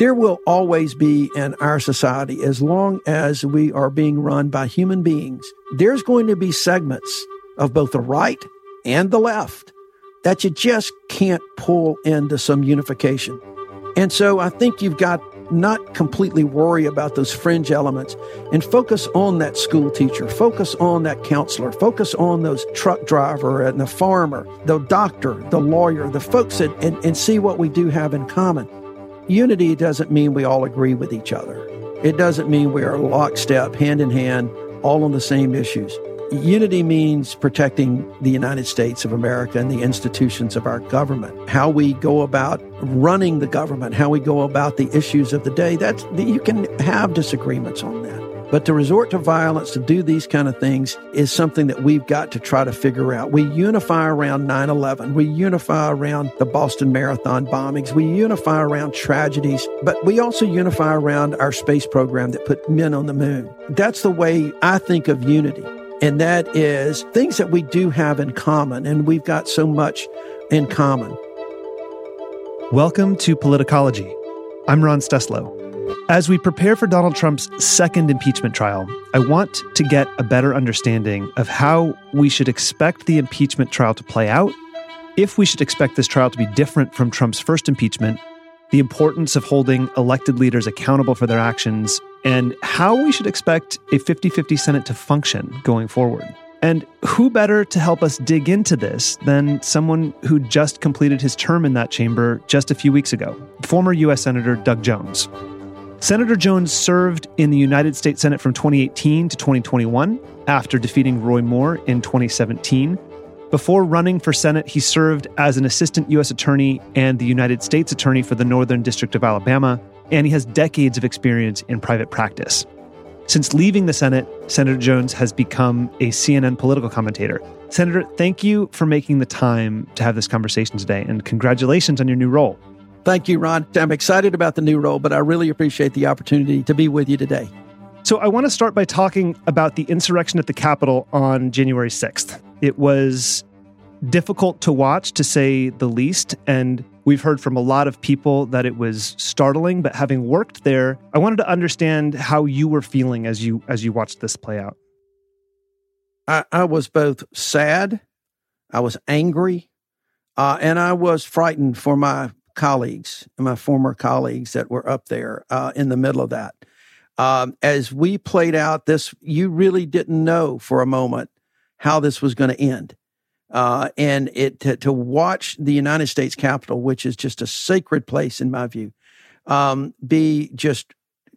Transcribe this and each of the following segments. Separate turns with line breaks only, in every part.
There will always be in our society, as long as we are being run by human beings, there's going to be segments of both the right and the left that you just can't pull into some unification. And so I think you've got not completely worry about those fringe elements and focus on that school teacher, focus on that counselor, focus on those truck driver and the farmer, the doctor, the lawyer, the folks that, and, and see what we do have in common. Unity doesn't mean we all agree with each other. It doesn't mean we are lockstep, hand in hand, all on the same issues. Unity means protecting the United States of America and the institutions of our government. How we go about running the government, how we go about the issues of the day. That's you can have disagreements on that. But to resort to violence to do these kind of things is something that we've got to try to figure out. We unify around 9 11. We unify around the Boston Marathon bombings. We unify around tragedies, but we also unify around our space program that put men on the moon. That's the way I think of unity and that is things that we do have in common, and we've got so much in common.
Welcome to Politicology. I'm Ron Steslow. As we prepare for Donald Trump's second impeachment trial, I want to get a better understanding of how we should expect the impeachment trial to play out, if we should expect this trial to be different from Trump's first impeachment, the importance of holding elected leaders accountable for their actions, and how we should expect a 50 50 Senate to function going forward. And who better to help us dig into this than someone who just completed his term in that chamber just a few weeks ago, former U.S. Senator Doug Jones. Senator Jones served in the United States Senate from 2018 to 2021 after defeating Roy Moore in 2017. Before running for Senate, he served as an assistant U.S. attorney and the United States attorney for the Northern District of Alabama and he has decades of experience in private practice. Since leaving the Senate, Senator Jones has become a CNN political commentator. Senator, thank you for making the time to have this conversation today, and congratulations on your new role.
Thank you, Ron. I'm excited about the new role, but I really appreciate the opportunity to be with you today.
So, I want to start by talking about the insurrection at the Capitol on January 6th. It was difficult to watch, to say the least, and We've heard from a lot of people that it was startling, but having worked there, I wanted to understand how you were feeling as you as you watched this play out.
I, I was both sad, I was angry, uh, and I was frightened for my colleagues, my former colleagues that were up there uh, in the middle of that. Um, as we played out this, you really didn't know for a moment how this was going to end. Uh, and it to, to, watch the United States Capitol, which is just a sacred place in my view, um, be just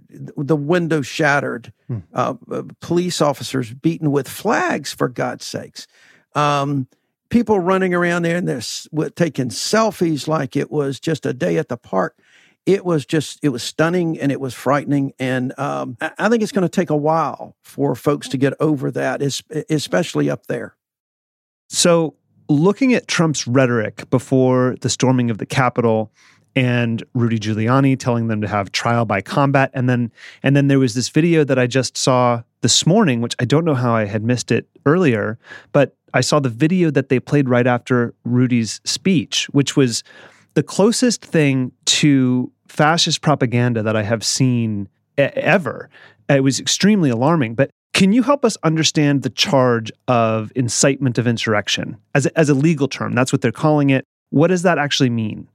the window shattered, hmm. uh, uh, police officers beaten with flags for God's sakes, um, people running around there and they're taking selfies like it was just a day at the park. It was just it was stunning and it was frightening, and um, I think it's going to take a while for folks to get over that, especially up there.
So, looking at Trump's rhetoric before the storming of the Capitol and Rudy Giuliani telling them to have trial by combat and then and then there was this video that I just saw this morning which I don't know how I had missed it earlier but I saw the video that they played right after Rudy's speech which was the closest thing to fascist propaganda that I have seen ever it was extremely alarming but can you help us understand the charge of incitement of insurrection as a, as a legal term? That's what they're calling it. What does that actually mean?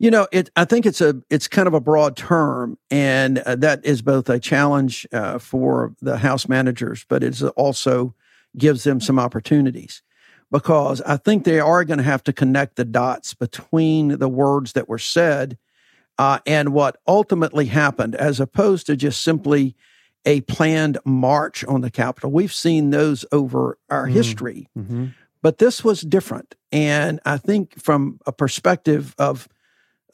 You know, it, I think it's a it's kind of a broad term, and uh, that is both a challenge uh, for the House managers, but it's also gives them some opportunities because I think they are going to have to connect the dots between the words that were said uh, and what ultimately happened, as opposed to just simply a planned march on the Capitol. We've seen those over our mm history, mm-hmm. but this was different. And I think from a perspective of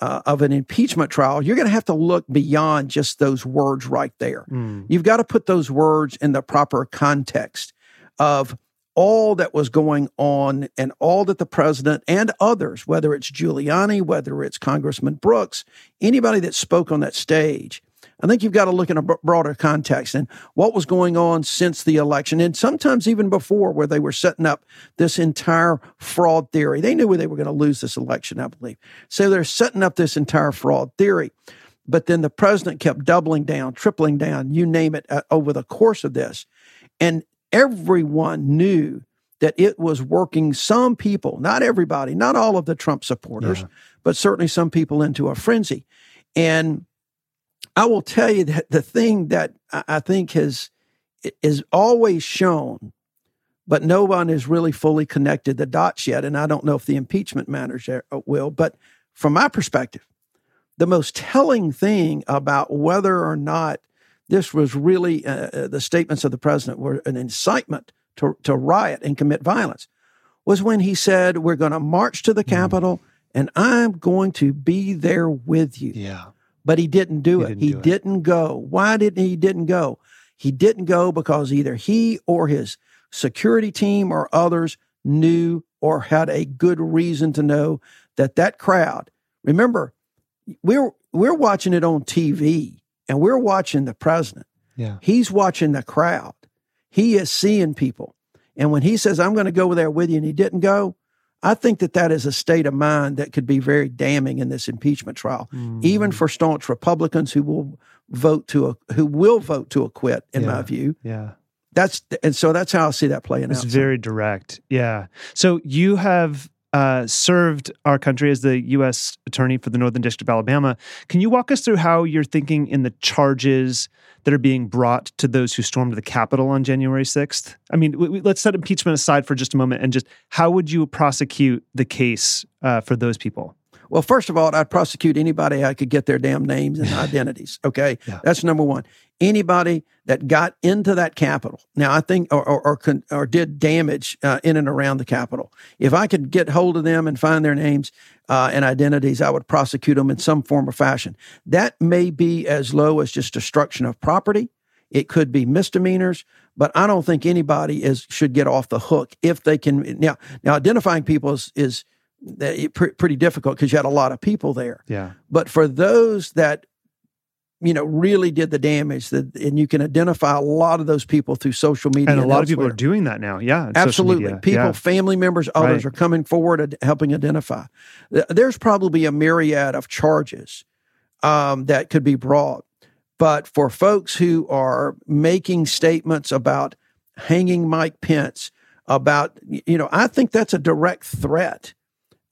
uh, of an impeachment trial, you're going to have to look beyond just those words right there. Mm. You've got to put those words in the proper context of all that was going on and all that the president and others, whether it's Giuliani, whether it's Congressman Brooks, anybody that spoke on that stage, I think you've got to look in a broader context and what was going on since the election, and sometimes even before, where they were setting up this entire fraud theory. They knew they were going to lose this election, I believe. So they're setting up this entire fraud theory. but then the president kept doubling down, tripling down, you name it, uh, over the course of this. And everyone knew that it was working some people, not everybody, not all of the Trump supporters, yeah. but certainly some people into a frenzy. And I will tell you that the thing that I think has is always shown, but no one has really fully connected the dots yet. And I don't know if the impeachment matters uh, will, but from my perspective, the most telling thing about whether or not this was really uh, uh, the statements of the president were an incitement to, to riot and commit violence was when he said, We're going to march to the mm. Capitol and I'm going to be there with you.
Yeah.
But he didn't do he it. Didn't he do didn't it. go. Why didn't he didn't go? He didn't go because either he or his security team or others knew or had a good reason to know that that crowd. Remember, we're we're watching it on TV and we're watching the president.
Yeah.
He's watching the crowd. He is seeing people. And when he says, I'm going to go there with you, and he didn't go, I think that that is a state of mind that could be very damning in this impeachment trial, mm. even for staunch Republicans who will vote to a, who will vote to acquit, in
yeah.
my view.
Yeah.
That's and so that's how I see that playing
it's
out.
It's very direct. Yeah. So you have uh, served our country as the U.S. Attorney for the Northern District of Alabama. Can you walk us through how you're thinking in the charges that are being brought to those who stormed the Capitol on January 6th? I mean, let's set impeachment aside for just a moment and just how would you prosecute the case uh, for those people?
Well, first of all, I'd prosecute anybody I could get their damn names and identities. Okay. Yeah. That's number one anybody that got into that Capitol. Now, I think, or, or, or, or did damage uh, in and around the Capitol. If I could get hold of them and find their names uh, and identities, I would prosecute them in some form or fashion. That may be as low as just destruction of property. It could be misdemeanors, but I don't think anybody is should get off the hook if they can. Now, now identifying people is is pretty difficult because you had a lot of people there.
Yeah.
But for those that you know, really did the damage. That and you can identify a lot of those people through social media.
And a lot of people are doing that now. Yeah,
absolutely. People, yeah. family members, others right. are coming forward and helping identify. There's probably a myriad of charges um, that could be brought, but for folks who are making statements about hanging Mike Pence, about you know, I think that's a direct threat,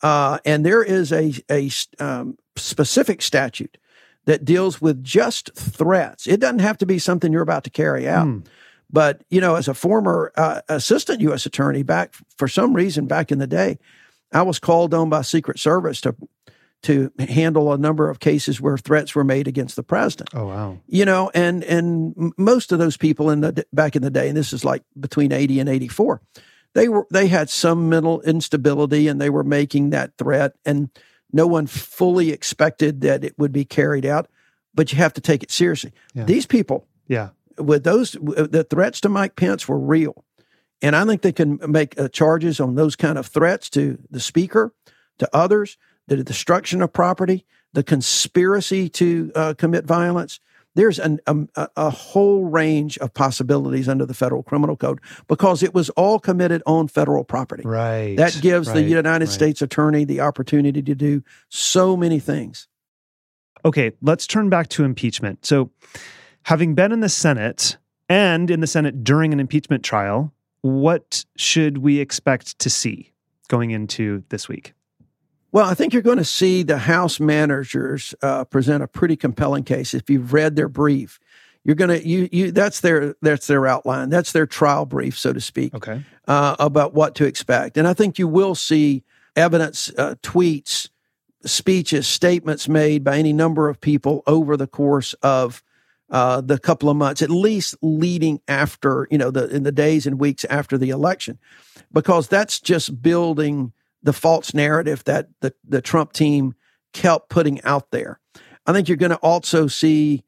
uh, and there is a a um, specific statute that deals with just threats. It doesn't have to be something you're about to carry out. Mm. But, you know, as a former uh, assistant U.S. attorney back for some reason back in the day, I was called on by Secret Service to to handle a number of cases where threats were made against the president.
Oh wow!
You know, and and most of those people in the back in the day, and this is like between eighty and eighty four, they were they had some mental instability, and they were making that threat. And no one fully expected that it would be carried out, but you have to take it seriously. Yeah. These people,
yeah,
with those the threats to Mike Pence were real, and I think they can make uh, charges on those kind of threats to the speaker, to others, the destruction of property, the conspiracy to uh, commit violence there's an, um, a, a, whole range of possibilities under the federal criminal code because it was all committed on federal property.
Right.
That gives
right,
the United right. States attorney the opportunity to do so many things.
Okay, let's turn back to impeachment. So, having been in the Senate and in the Senate during an impeachment trial, what should we expect to see going into this week?
Well, I think you're going to see the House managers uh, present a pretty compelling case. If you've read their brief, you're going to you you that's their that's their outline. That's their trial brief, so to speak.
Okay.
Uh, about what to expect, and I think you will see evidence, uh, tweets, speeches, statements made by any number of people over the course of uh, the couple of months, at least leading after you know the in the days and weeks after the election, because that's just building the false narrative that the, the Trump team kept putting out there. I think you're going to also see,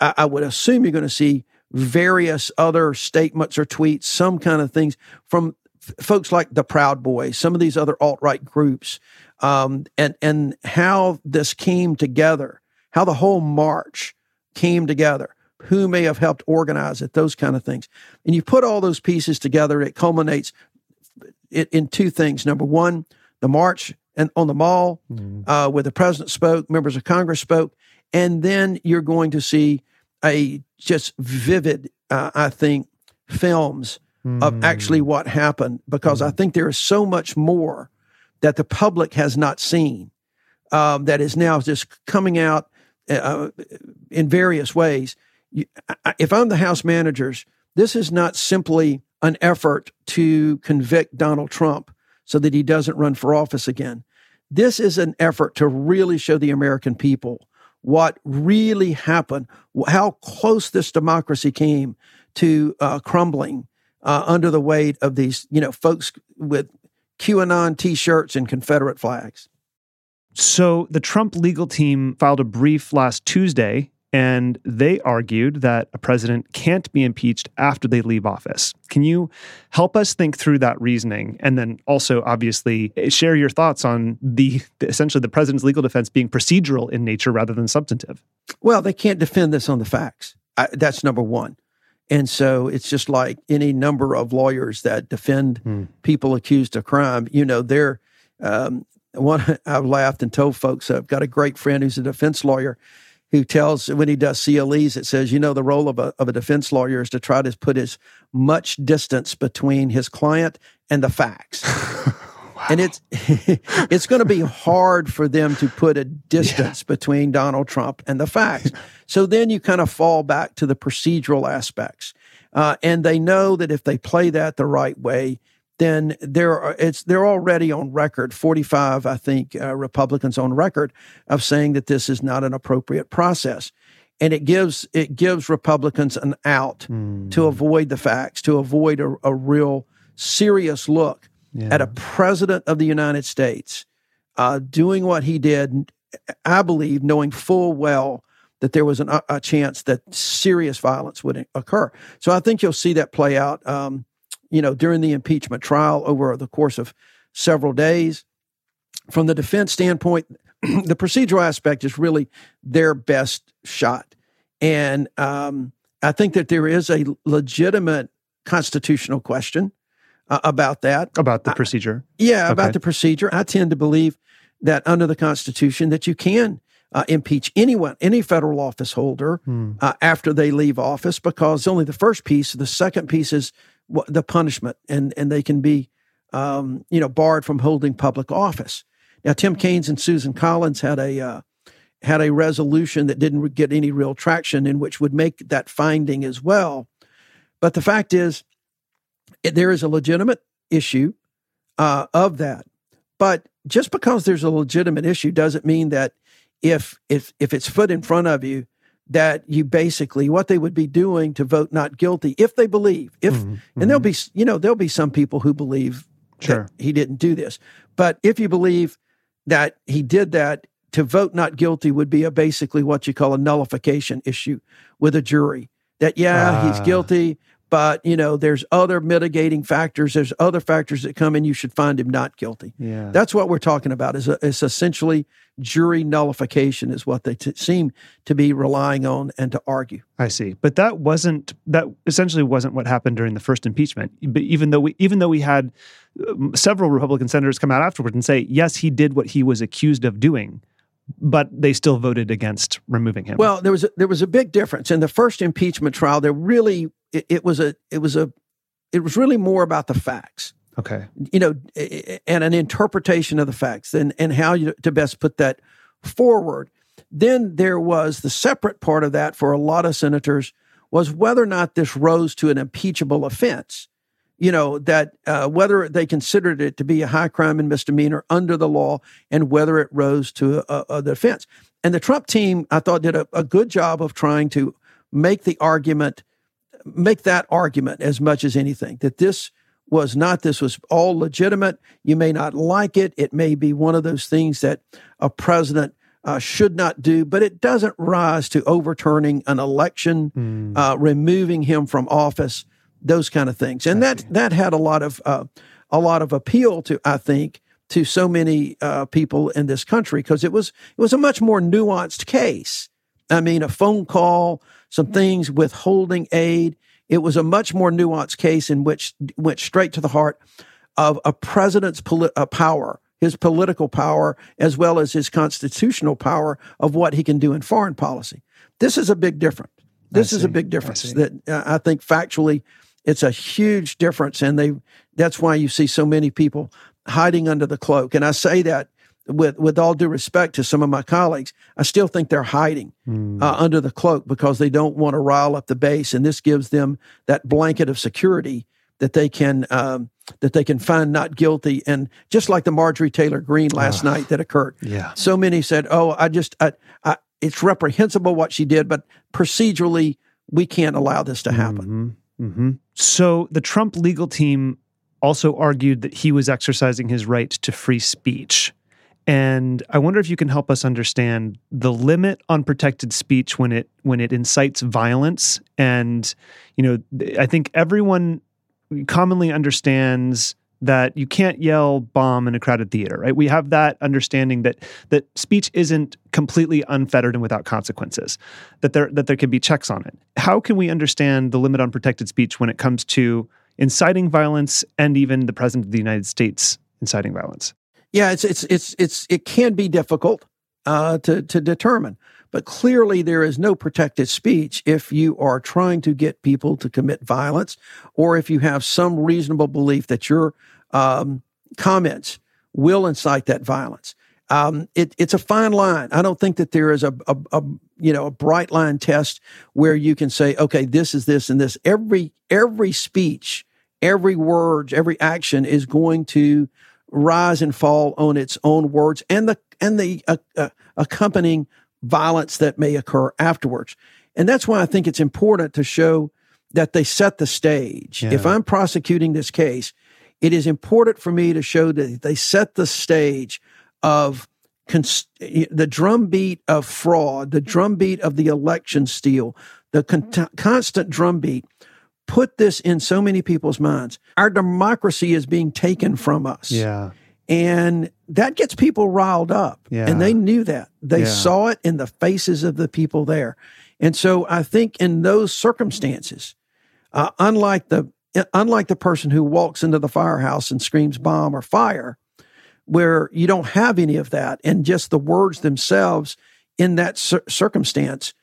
I, I would assume you're going to see various other statements or tweets, some kind of things from f- folks like the Proud Boys, some of these other alt right groups, um, and and how this came together, how the whole march came together, who may have helped organize it, those kind of things, and you put all those pieces together, it culminates it in two things. Number one, the march and on the mall mm-hmm. uh, where the president spoke, members of Congress spoke, And then you're going to see a just vivid, uh, I think, films mm. of actually hmm. what happened because mm. I think there is so much more that the public has not seen um, that is now just coming out uh, in various ways. You, I, if I'm the House managers, this is not simply an effort to convict Donald Trump so that he doesn't run for office again. This is an effort to really show the American people what really happened, how close this democracy came to uh, crumbling uh, under the weight of these, you know, folks with QAnon T-shirts and Confederate flags.
So the Trump legal team filed a brief last Tuesday and they argued that a president can't be impeached after they leave office. Can you help us think through that reasoning and then also obviously share your thoughts on the essentially the president's legal defense being procedural in nature rather than substantive?
Well, they can't defend this on the facts. I, that's number 1. And so it's just like any number of lawyers that defend hmm. people accused of crime. You know, they're um, one. I've laughed and told folks I've got a great friend who's a defense lawyer who tells when he does CLEs, it says, you know, the role of a, of a defense lawyer is to try to put as much distance between his client and the facts. wow. And it's it's going to be hard for them to put a distance yeah. between Donald Trump and the facts. so then you kind of fall back to the procedural aspects, uh, and they know that if they play that the right way, then there are, it's they're already on record 45 i think uh, republicans on record of saying that this is not an appropriate process and it gives it gives republicans an out mm. to avoid the facts to avoid a, a real serious look yeah. at a president of the united states uh, doing what he did i believe knowing full well that there was an, a chance that serious violence would occur so i think you'll see that play out um, you know, during the impeachment trial over the course of several days. From the defense standpoint, the procedural aspect is really their best shot. And um, I think that there is a legitimate constitutional question uh, about that.
About the procedure?
I, yeah, okay. about the procedure. I tend to believe that under the Constitution that you can uh, impeach anyone, any federal office holder hmm. uh, after they leave office because only the first piece, the second piece is the punishment, and and they can be, um, you know, barred from holding public office. Now, Tim Kaine and Susan Collins had a uh, had a resolution that didn't get any real traction, in which would make that finding as well. But the fact is, there is a legitimate issue uh, of that. But just because there's a legitimate issue doesn't mean that if if if it's put in front of you that you basically what they would be doing to vote not guilty if they believe if mm-hmm. and there'll be you know there'll be some people who believe sure. he didn't do this but if you believe that he did that to vote not guilty would be a basically what you call a nullification issue with a jury that yeah he's ah. guilty but you know there's other mitigating factors. There's other factors that come in. You should find him not guilty. Yeah. That's what we're talking about. Is, is essentially jury nullification is what they t- seem to be relying on and to argue.
I see. But that wasn't that essentially wasn't what happened during the first impeachment. But even though we even though we had um, several republican senators come out afterward and say yes he did what he was accused of doing but they still voted against removing him.
Well, there was a, there was a big difference. In the first impeachment trial. There really it, it was a it was a it was really more about the facts.
Okay,
you know, and an interpretation of the facts and and how you, to best put that forward. Then there was the separate part of that for a lot of senators was whether or not this rose to an impeachable offense you know, that uh, whether they considered it to be a high crime and misdemeanor under the law and whether it rose to a, a defense. And the Trump team, I thought, did a, a good job of trying to make the argument, make that argument as much as anything that this was not, this was all legitimate. You may not like it. It may be one of those things that a president uh, should not do, but it doesn't rise to overturning an election, mm. uh, removing him from office those kind of things. And that that had a lot of uh, a lot of appeal to I think to so many uh, people in this country because it was it was a much more nuanced case. I mean, a phone call, some things withholding aid. It was a much more nuanced case in which went straight to the heart of a president's poli- uh, power his political power as well as his constitutional power of what he can do in foreign policy. This is a big difference. This is a big difference that uh, I think factually it's a huge difference and they that's why you see so many people hiding under the cloak. And I say that with with all due respect to some of my colleagues, I still think they're hiding mm. uh, under the cloak because they don't want to rile up the base, and this gives them that blanket of security that they can um, that they can find not guilty. And just like the Marjorie Taylor Greene last night that occurred,
yeah,
so many said, "Oh, I just, I, I, it's reprehensible what she did, but procedurally, we can't allow this to happen."
Mm-hmm. Mm-hmm. So the Trump legal team also argued that he was exercising his right to free speech. And I wonder if you can help us understand the limit on protected speech when it when it incites violence. And you know, I think everyone commonly understands that you can't yell bomb in a crowded theater, right? We have that understanding that that speech isn't completely unfettered and without consequences, that there that there can be checks on it. How can we understand the limit on protected speech when it comes to inciting violence and even the president of the United States inciting violence?
Yeah, it's it's it's it's it can be difficult uh, to to determine, but clearly there is no protected speech if you are trying to get people to commit violence, or if you have some reasonable belief that your um, comments will incite that violence. Um, it, it's a fine line. I don't think that there is a, a, a, you know a bright line test where you can say, okay, this is this and this. Every every speech, every word, every action is going to rise and fall on its own words and the and the uh, uh, accompanying violence that may occur afterwards. And that's why I think it's important to show that they set the stage. Yeah. If I'm prosecuting this case, it is important for me to show that they set the stage of cons- the drumbeat of fraud, the drumbeat of the election steal, the con- constant drumbeat put this in so many people's minds. Our democracy is being taken from us.
Yeah.
And that gets people riled up.
Yeah.
And they knew that. They yeah. saw it in the faces of the people there. And so I think in those circumstances, uh, unlike the unlike the person who walks into the firehouse and screams bomb or fire, where you don't have any of that, and just the words themselves in that cir- circumstance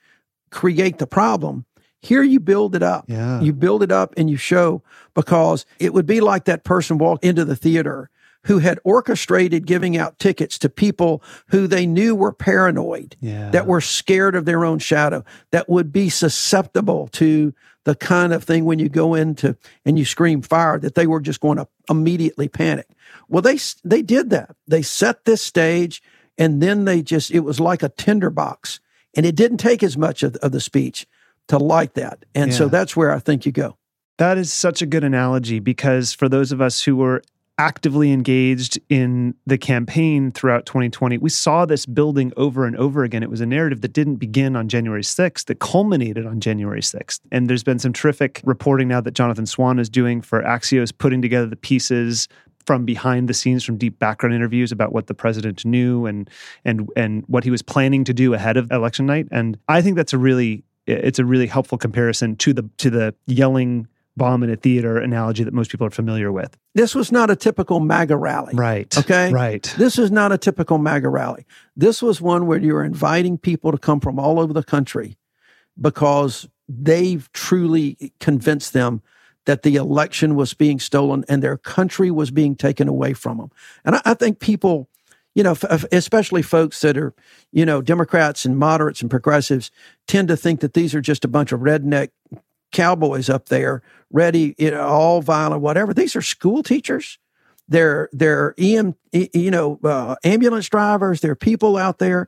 create the problem. Here you build it up.
Yeah.
You build it up and you show because it would be like that person walked into the theater who had orchestrated giving out tickets to people who they knew were paranoid,
yeah.
that were scared of their own shadow, that would be susceptible to the kind of thing when you go into and you scream fire that they were just going to immediately panic. Well, they they did that. They set this stage, and then they just it was like a tinderbox, and it didn't take as much of, of the speech to like that. And yeah. so that's where I think you go.
That is such a good analogy because for those of us who were actively engaged in the campaign throughout 2020, we saw this building over and over again. It was a narrative that didn't begin on January 6th, that culminated on January 6th. And there's been some terrific reporting now that Jonathan Swan is doing for Axios, putting together the pieces from behind the scenes from deep background interviews about what the president knew and and and what he was planning to do ahead of election night and i think that's a really it's a really helpful comparison to the to the yelling bomb in a theater analogy that most people are familiar with.
This was not a typical MAGA rally.
Right.
Okay.
Right.
This is not a typical MAGA rally. This was one where you're inviting people to come from all over the country because they've truly convinced them that the election was being stolen and their country was being taken away from them. And I, I think people, you know, especially folks that are, you know, Democrats and moderates and progressives tend to think that these are just a bunch of redneck cowboys up there, ready, you know, all violent, whatever. These are school teachers. They're they're EM, you know, uh, ambulance drivers. They're people out there,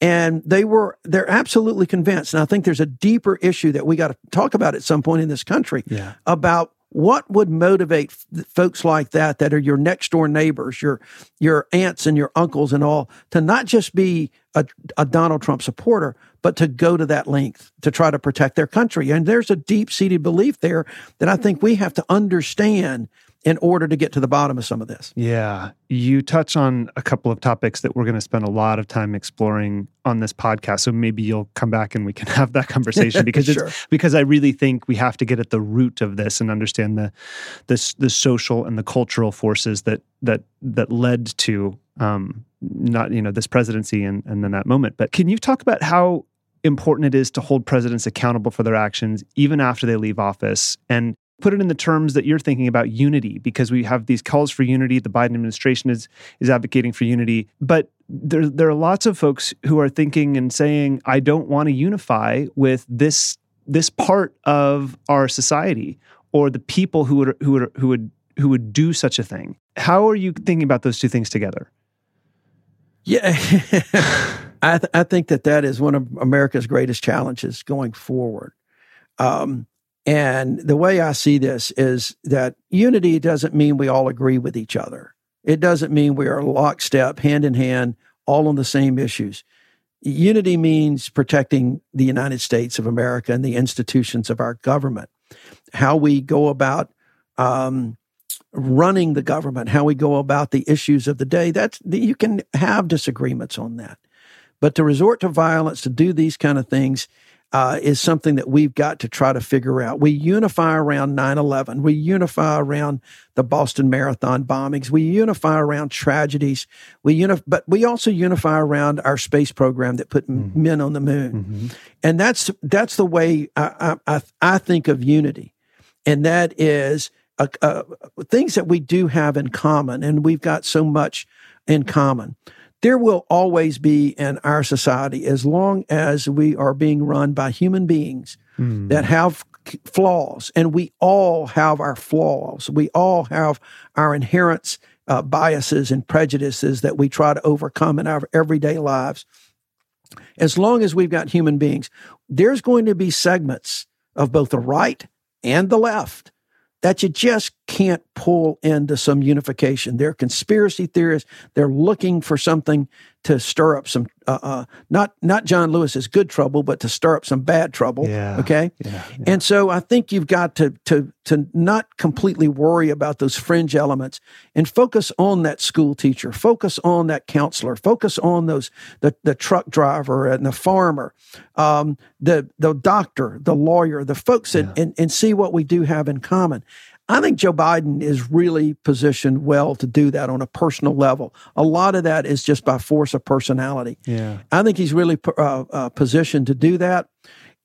and they were they're absolutely convinced. And I think there's a deeper issue that we got to talk about at some point in this country
yeah.
about what would motivate f- folks like that that are your next door neighbors your your aunts and your uncles and all to not just be a, a donald trump supporter but to go to that length to try to protect their country? And there's a deep seated belief there that i think we have to understand in order to get to the bottom of some of this.
Yeah. You touch on a couple of topics that we're going to spend a lot of time exploring on this podcast. So maybe you'll come back and we can have that conversation because sure. it's because I really think we have to get at the root of this and understand the the, the social and the cultural forces that that that led to um, not you know this presidency and, and then that moment. But can you talk about how important it is to hold presidents accountable for their actions even after they leave office and put it in the terms that you're thinking about unity because we have these calls for unity the biden administration is is advocating for unity. But there there are lots of folks who are thinking and saying i don't want to unify with this this part of our society or the people who would who would who would who would do such a thing. How are you thinking about those two things together?
Yeah. I, th- I think that that is one of America's greatest challenges going forward. Um, and the way I see this is that unity doesn't mean we all agree with each other. It doesn't mean we are lockstep, hand in hand, all on the same issues. Unity means protecting the United States of America and the institutions of our government. How we go about um, running the government, how we go about the issues of the day. That's you can have disagreements on that. But to resort to violence to do these kind of things uh, is something that we've got to try to figure out. We unify around 9 11. We unify around the Boston Marathon bombings. We unify around tragedies. We unif- but we also unify around our space program that put mm-hmm. men on the moon. Mm-hmm. And that's, that's the way I, I, I think of unity. And that is uh, uh, things that we do have in common. And we've got so much in common there will always be in our society as long as we are being run by human beings mm. that have flaws and we all have our flaws we all have our inherent uh, biases and prejudices that we try to overcome in our everyday lives as long as we've got human beings there's going to be segments of both the right and the left that you just can't pull into some unification. They're conspiracy theorists. They're looking for something to stir up some uh, uh, not not John Lewis's good trouble, but to stir up some bad trouble.
Yeah,
okay.
Yeah, yeah.
And so I think you've got to to to not completely worry about those fringe elements and focus on that school teacher, focus on that counselor, focus on those the the truck driver and the farmer, um, the the doctor, the lawyer, the folks, yeah. and, and and see what we do have in common. I think Joe Biden is really positioned well to do that on a personal level. A lot of that is just by force of personality.
Yeah,
I think he's really uh, uh, positioned to do that.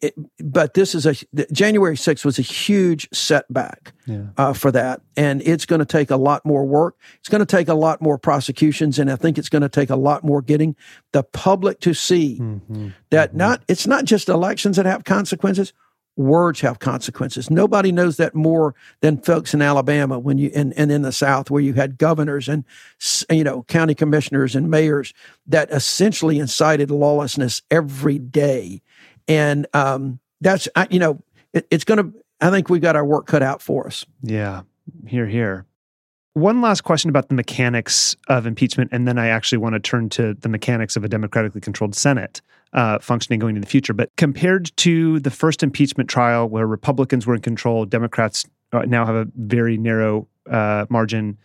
It, but this is a January 6th was a huge setback yeah. uh, for that, and it's going to take a lot more work. It's going to take a lot more prosecutions, and I think it's going to take a lot more getting the public to see mm-hmm. that mm-hmm. not it's not just elections that have consequences words have consequences. Nobody knows that more than folks in Alabama when you and, and in the South where you had governors and you know county commissioners and mayors that essentially incited lawlessness every day, and um, that's I, you know it, it's going to. I think we've got our work cut out for us.
Yeah, here, here. One last question about the mechanics of impeachment, and then I actually want to turn to the mechanics of a democratically controlled Senate uh, functioning going into the future. But compared to the first impeachment trial, where Republicans were in control, Democrats uh, now have a very narrow uh, margin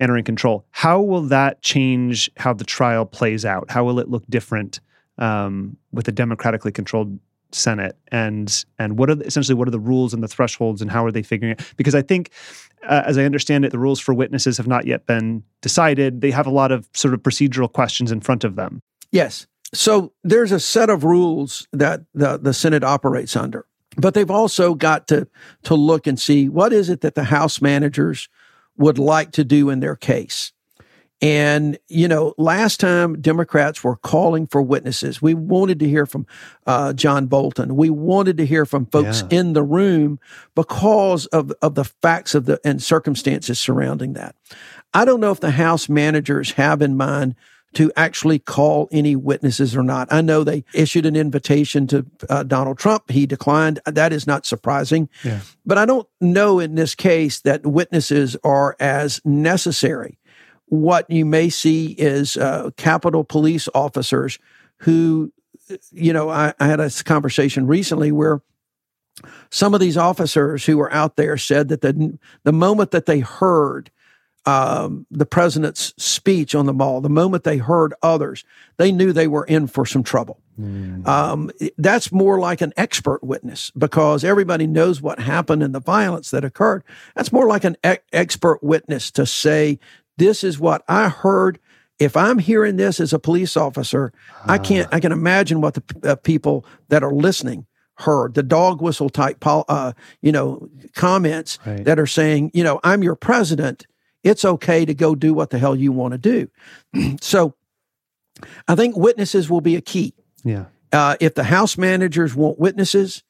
entering control. How will that change how the trial plays out? How will it look different um, with a democratically controlled Senate? And and what are the, essentially what are the rules and the thresholds and how are they figuring it? Because I think, uh, as I understand it, the rules for witnesses have not yet been decided. They have a lot of sort of procedural questions in front of them.
Yes. So there's a set of rules that the, the Senate operates under, but they've also got to, to look and see what is it that the House managers would like to do in their case. And, you know, last time Democrats were calling for witnesses, we wanted to hear from uh, John Bolton. We wanted to hear from folks yeah. in the room because of, of the facts of the and circumstances surrounding that. I don't know if the House managers have in mind to actually call any witnesses or not. I know they issued an invitation to uh, Donald Trump. He declined. That is not surprising. Yeah. But I don't know in this case that witnesses are as necessary. What you may see is uh, Capitol police officers who, you know, I, I had a conversation recently where some of these officers who were out there said that the the moment that they heard um, the president's speech on the mall, the moment they heard others, they knew they were in for some trouble. Mm. Um, that's more like an expert witness because everybody knows what happened and the violence that occurred. That's more like an e- expert witness to say, This is what I heard. If I'm hearing this as a police officer, uh. I can't, I can imagine what the uh, people that are listening heard the dog whistle type, uh, you know, comments right. that are saying, you know, I'm your president it's okay to go do what the hell you want to do. so I think witnesses will be a key.
Yeah.
Uh, if the House managers want witnesses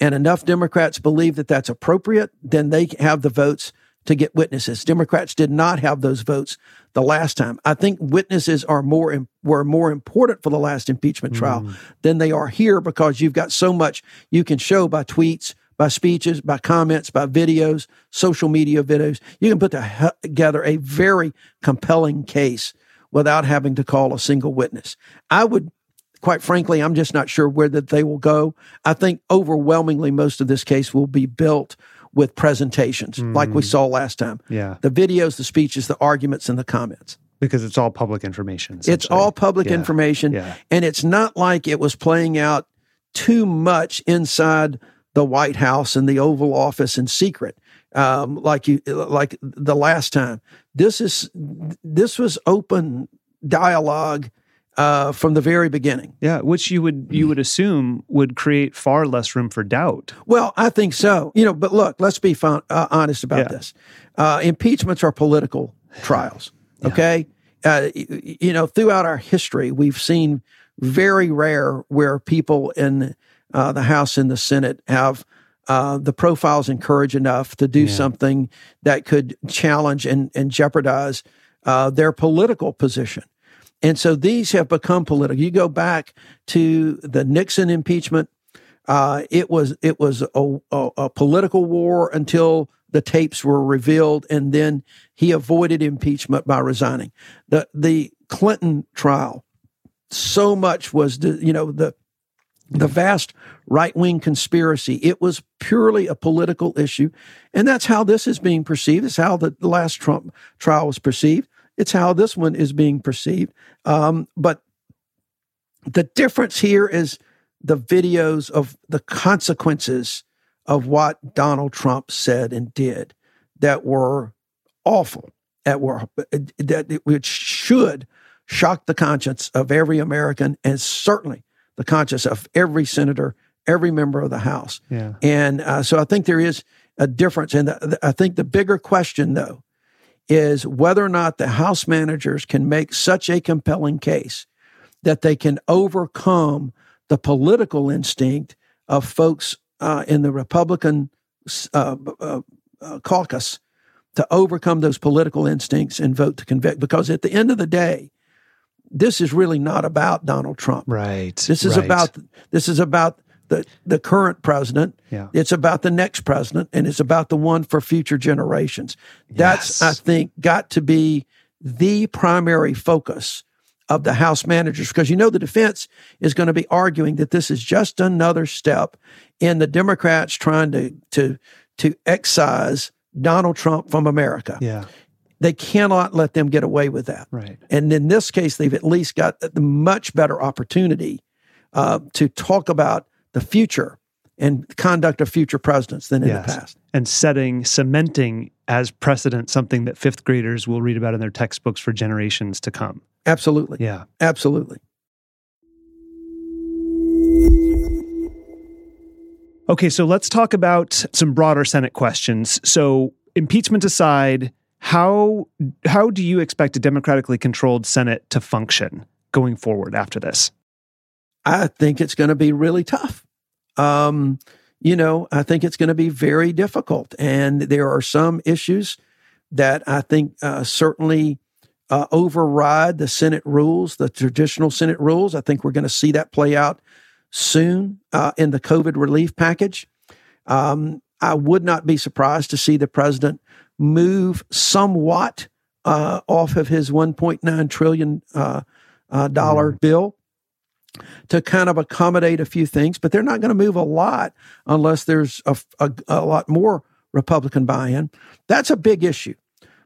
and enough Democrats believe that that's appropriate, then they have the votes to get witnesses. Democrats did not have those votes the last time. I think witnesses are more were more important for the last impeachment trial mm. than they are here because you've got so much you can show by tweets, by speeches, by comments, by videos, social media videos. You can put together a very compelling case without having to call a single witness. I would, quite frankly, I'm just not sure where that they will go. I think overwhelmingly most of this case will be built with presentations mm. like we mm. saw last time.
Yeah.
The videos, the speeches, the arguments, and the comments
because it's all public information.
It's all public yeah. information.
Yeah.
And it's not like it was playing out too much inside the White House and the Oval Office in secret, um, like you like the last time. This is this was open dialogue uh, from the very beginning.
Yeah, which you would you would assume would create far less room for doubt.
Well, I think so. You know, but look, let's be fun, uh, honest about yeah. this. Uh, impeachments are political trials. Yeah. Okay, uh, you know, throughout our history, we've seen very rare where people in uh, the House and the Senate have uh, the profiles and courage enough to do yeah. something that could challenge and, and jeopardize uh, their political position. And so these have become political. You go back to the Nixon impeachment. Uh, it was it was a, a, a, political war until the tapes were revealed, and then he avoided impeachment by resigning. the The Clinton trial, so much was the, you know the the vast right wing conspiracy. It was purely a political issue. And that's how this is being perceived. It's how the last Trump trial was perceived. It's how this one is being perceived. Um, but the difference here is the videos of the consequences of what Donald Trump said and did that were awful, that were that which should shock the conscience of every American and certainly the conscience of every senator, every member of the House.
Yeah.
And uh, so I think there is a difference. And the, the, I think the bigger question, though, is whether or not the House managers can make such a compelling case that they can overcome the political instinct of folks uh, in the Republican uh, uh, uh, caucus to overcome those political instincts and vote to convict. Because at the end of the day, this is really not about Donald Trump.
Right.
This is
right.
about this is about the the current president.
Yeah.
It's about the next president and it's about the one for future generations. That's yes. I think got to be the primary focus of the House managers because you know the defense is going to be arguing that this is just another step in the Democrats trying to to to excise Donald Trump from America.
Yeah.
They cannot let them get away with that.
Right.
And in this case, they've at least got the much better opportunity uh, to talk about the future and conduct of future presidents than in yes. the past.
And setting, cementing as precedent something that fifth graders will read about in their textbooks for generations to come.
Absolutely.
Yeah.
Absolutely.
Okay, so let's talk about some broader Senate questions. So, impeachment aside, how how do you expect a democratically controlled Senate to function going forward after this?
I think it's going to be really tough. Um, you know, I think it's going to be very difficult, and there are some issues that I think uh, certainly uh, override the Senate rules, the traditional Senate rules. I think we're going to see that play out soon uh, in the COVID relief package. Um, I would not be surprised to see the president move somewhat uh, off of his 1.9 trillion uh, uh, dollar mm. bill to kind of accommodate a few things, but they're not going to move a lot unless there's a, a, a lot more Republican buy in. That's a big issue.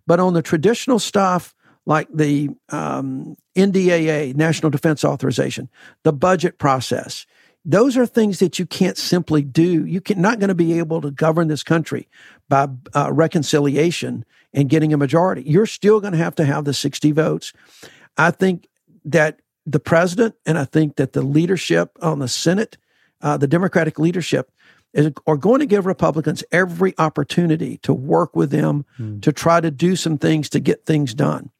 But on the traditional stuff, like the um, NDAA, National Defense Authorization, the budget process, those are things that you can't simply do. You're not going to be able to govern this country by uh, reconciliation and getting a majority. You're still going to have to have the 60 votes. I think that the president and I think that the leadership on the Senate, uh, the Democratic leadership, is, are going to give Republicans every opportunity to work with them mm. to try to do some things to get things done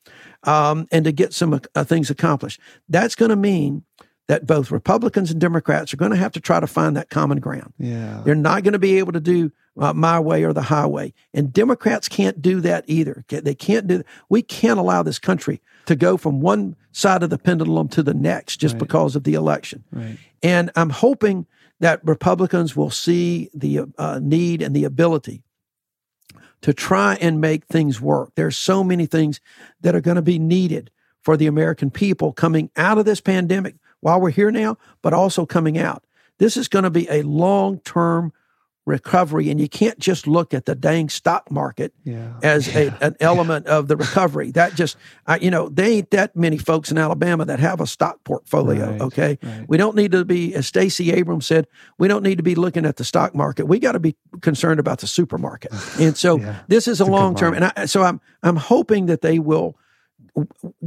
um, and to get some uh, things accomplished. That's going to mean that both Republicans and Democrats are going to have to try to find that common ground.
Yeah.
They're not going to be able to do uh, my way or the highway. And Democrats can't do that either. They can't do We can't allow this country to go from one side of the pendulum to the next just right. because of the election.
Right.
And I'm hoping that Republicans will see the uh, need and the ability to try and make things work. There's so many things that are going to be needed for the American people coming out of this pandemic while we're here now, but also coming out. This is going to be a long term recovery, and you can't just look at the dang stock market
yeah.
as a, an element of the recovery. That just, I, you know, they ain't that many folks in Alabama that have a stock portfolio.
Right,
okay,
right.
we don't need to be, as Stacey Abrams said, we don't need to be looking at the stock market. We got to be concerned about the supermarket. And so
yeah,
this is a long term, and I, so I'm I'm hoping that they will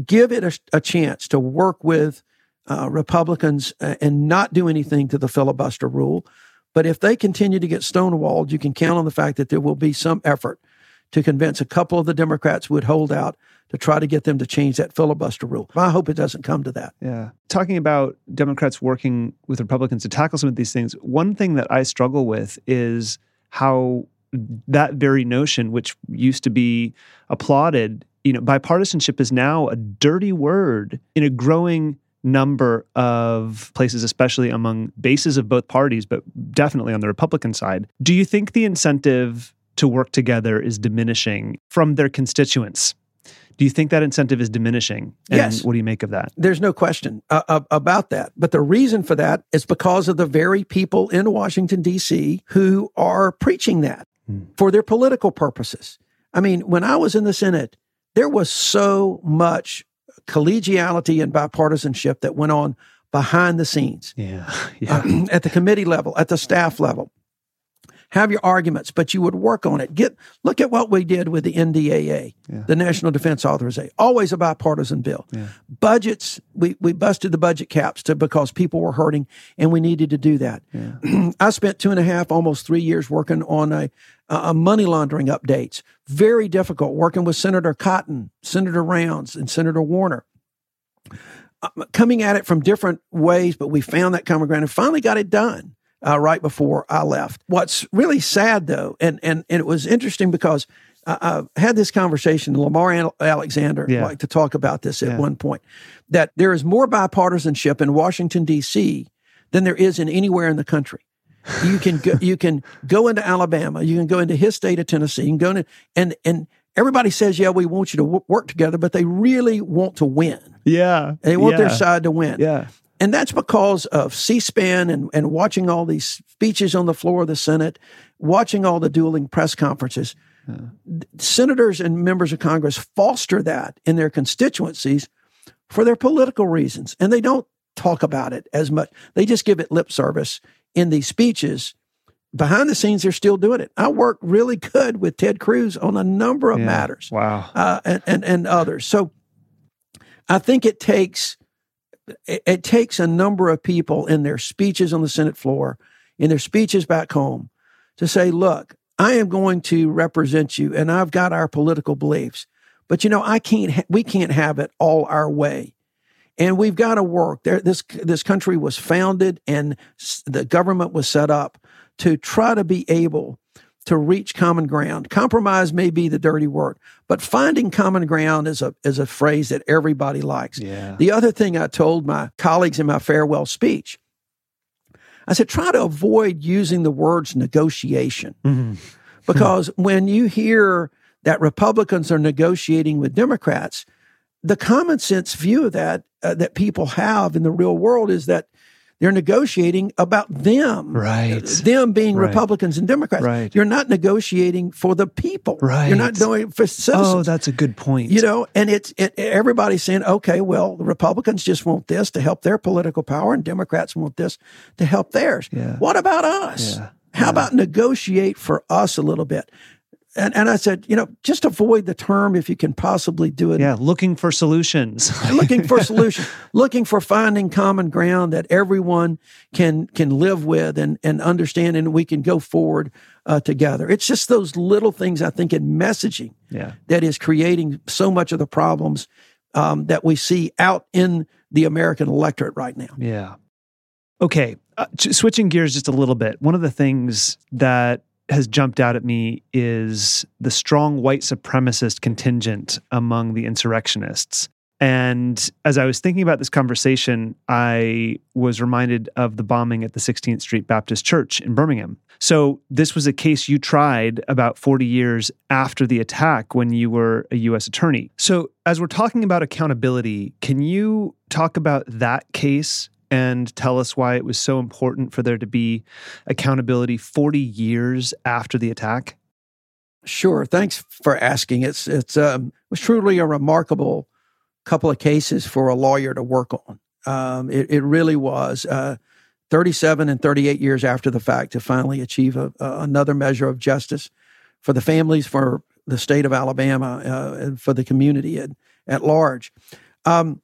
give it a, a chance to work with. Uh, Republicans uh, and not do anything to the filibuster rule, but if they continue to get stonewalled, you can count on the fact that there will be some effort to convince a couple of the Democrats would hold out to try to get them to change that filibuster rule. I hope it doesn't come to that.
Yeah. Talking about Democrats working with Republicans to tackle some of these things, one thing that I struggle with is how that very notion, which used to be applauded, you know, bipartisanship is now a dirty word in a growing number of places, especially among bases of both parties, but definitely on the Republican side. Do you think the incentive to work together is diminishing from their constituents? Do you think that incentive is diminishing? And
yes.
What do you make of that?
There's no question uh, about that. But the reason for that is because of the very people in Washington, D.C., who are preaching that hmm. for their political purposes. I mean, when I was in the Senate, there was so much collegiality and bipartisanship that went on behind the scenes.
Yeah. yeah.
Uh, at the committee level, at the staff level. Have your arguments, but you would work on it. Get look at what we did with the NDAA,
yeah.
the National Defense Authorization. Always a bipartisan bill.
Yeah.
Budgets, we, we busted the budget caps to because people were hurting and we needed to do that.
Yeah.
I spent two and a half, almost three years working on a, a money laundering updates. Very difficult working with Senator Cotton, Senator Rounds, and Senator Warner. Uh, coming at it from different ways, but we found that common ground and finally got it done uh, right before I left. What's really sad, though, and and, and it was interesting because I, I had this conversation. Lamar Alexander
yeah.
liked to talk about this at
yeah.
one point that there is more bipartisanship in Washington D.C. than there is in anywhere in the country. You can go, you can go into Alabama, you can go into his state of Tennessee, you can go into and and everybody says, yeah, we want you to w- work together, but they really want to win.
Yeah,
they want
yeah.
their side to win.
Yeah,
and that's because of C SPAN and, and watching all these speeches on the floor of the Senate, watching all the dueling press conferences. Yeah. Senators and members of Congress foster that in their constituencies for their political reasons. And they don't talk about it as much. They just give it lip service in these speeches. Behind the scenes, they're still doing it. I work really good with Ted Cruz on a number of
yeah.
matters.
Wow.
Uh, and, and, and others. So I think it takes it, it takes a number of people in their speeches on the Senate floor, in their speeches back home, to say, look, I am going to represent you and I've got our political beliefs. But you know, I can't ha- we can't have it all our way. And we've got to work. There this this country was founded and the government was set up to try to be able to reach common ground. Compromise may be the dirty word, but finding common ground is a is a phrase that everybody likes.
Yeah.
The other thing I told my colleagues in my farewell speech, I said try to avoid using the words negotiation.
Mm-hmm.
Because when you hear that Republicans are negotiating with Democrats, the common sense view of that uh, that people have in the real world is that You're negotiating about them.
Right.
Them being
right.
Republicans and Democrats.
Right.
You're not negotiating for the people.
Right.
You're not doing for citizens.
Oh, that's a good point.
You know, and it's it, everybody's saying, okay, well, the Republicans just want this to help their political power, and Democrats want this to help theirs.
Yeah.
What about us?
Yeah.
How about negotiate for us a little bit? And, and I said, you know, just avoid the term if you can possibly do it.
yeah, looking for solutions.
looking for solutions, looking for finding common ground that everyone can can live with and and understand, and we can go forward uh, together. It's just those little things I think in messaging
yeah.
that is creating so much of the problems um, that we see out in the American electorate right now.
Yeah. Okay. Uh, switching gears just a little bit. One of the things that has jumped out at me is the strong white supremacist contingent among the insurrectionists. And as I was thinking about this conversation, I was reminded of the bombing at the 16th Street Baptist Church in Birmingham. So, this was a case you tried about 40 years after the attack when you were a U.S. attorney. So, as we're talking about accountability, can you talk about that case and tell us why it was so important for there to be accountability 40 years after the attack?
Sure. Thanks for asking. It's it's um, it was truly a remarkable couple of cases for a lawyer to work on. Um, it, it really was. Uh, 37 and 38 years after the fact to finally achieve a, a, another measure of justice for the families, for the state of Alabama, uh, and for the community at, at large. Um,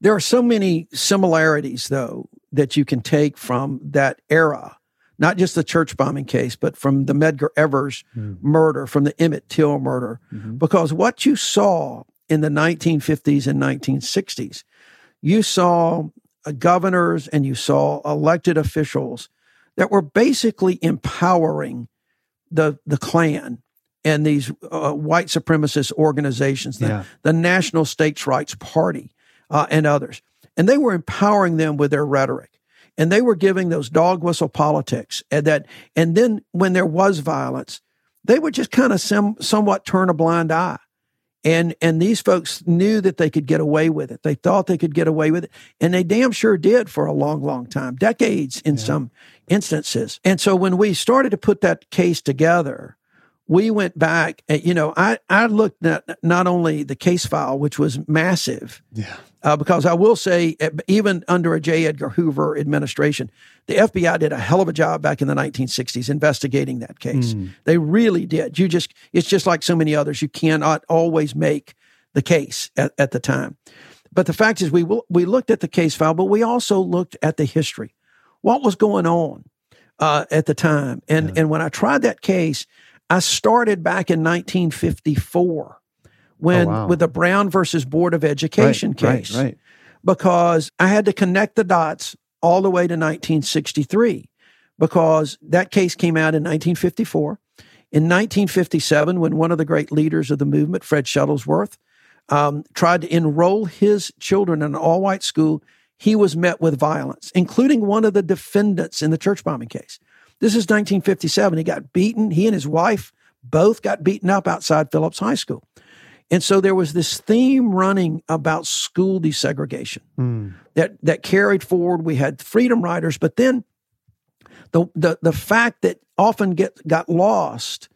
there are so many similarities, though, that you can take from that era, not just the church bombing case, but from the Medgar Evers
Mm.
murder, from the Emmett Till murder,
Mhm.
because what you saw in the 1950s and 1960s, you saw governors and you saw elected officials that were basically empowering the the Klan and these uh, white supremacist organizations, the,
Yeah.
the National States Rights Party, uh, and others, and they were empowering them with their rhetoric, and they were giving those dog whistle politics, and that, and then when there was violence, they would just kind of some, somewhat turn a blind eye and and these folks knew that they could get away with it. They thought they could get away with it, and they damn sure did for a long, long time, decades in some instances. And so when we started to put that case together, we went back. And, you know, I I looked at not only the case file, which was massive,
Yeah.
Uh, because I will say, even under a J. Edgar Hoover administration, the FBI did a hell of a job back in the 1960s investigating that case.
Mm.
They really did. You just, it's just like so many others. You cannot always make the case at, at the time. But the fact is, we will, we looked at the case file, but we also looked at the history. What was going on uh, at the time? And and when I tried that case, I started back in 1954 when
Oh, wow.
with the Brown versus Board of Education
right,
case
Right, right.
because I had to connect the dots all the way to 1963 because that case came out in 1954. In 1957, when one of the great leaders of the movement, Fred Shuttlesworth, um, tried to enroll his children in an all white school, he was met with violence, including one of the defendants in the church bombing case. This is 1957. He got beaten. He and his wife both got beaten up outside Phillips High School. And so there was this theme running about school desegregation
Mm.
that that carried forward. We had freedom riders, but then the the the fact that often get got lost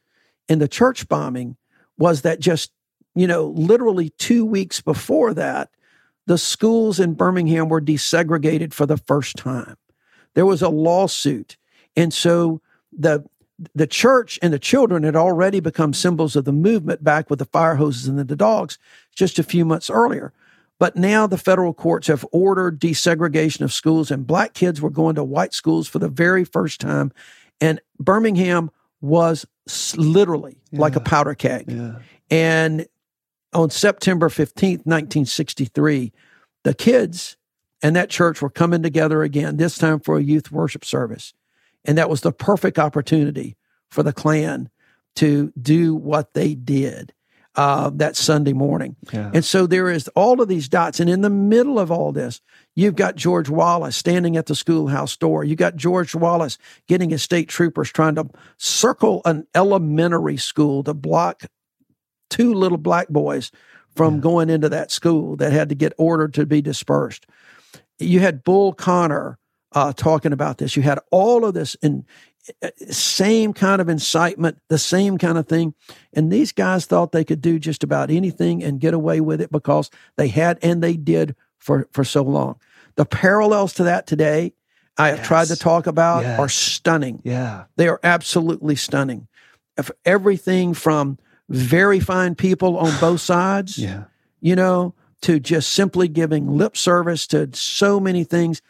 in the church bombing was that just you know literally two weeks before that, the schools in Birmingham were desegregated for the first time. There was a lawsuit, and so the the church and the children had already become symbols of the movement back with the fire hoses and the dogs just a few months earlier. But now the federal courts have ordered desegregation of schools, and black kids were going to white schools for the very first time. And Birmingham was literally like a powder keg.
Yeah.
And on September 15th, 1963, the kids and that church were coming together again, this time for a youth worship service. And that was the perfect opportunity for the Klan to do what they did uh, that Sunday morning.
Yeah.
And so there is all of these dots. And in the middle of all this, you've got George Wallace standing at the schoolhouse door. You got George Wallace getting his state troopers trying to circle an elementary school to block two little black boys from going into that school that had to get ordered to be dispersed. You had Bull Connor uh, talking about this. You had all of this in uh, same kind of incitement, the same kind of thing. And these guys thought they could do just about anything and get away with it because they had and they did for, for so long. The parallels to that today, I have tried to talk about, yes. are stunning.
Yeah.
They are absolutely stunning. If everything from very fine people on both sides,
yeah.
you know, to just simply giving lip service to so many things,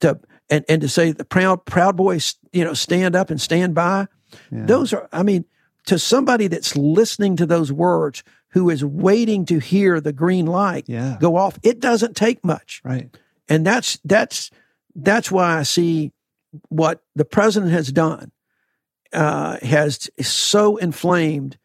to and and to say the proud proud boys, you know, stand up and stand by. Yeah. Those are, I mean, to somebody that's listening to those words, who is waiting to hear the green light
yeah.
go off, it doesn't take much,
right?
And that's that's that's why I see what the president has done uh, has so inflamed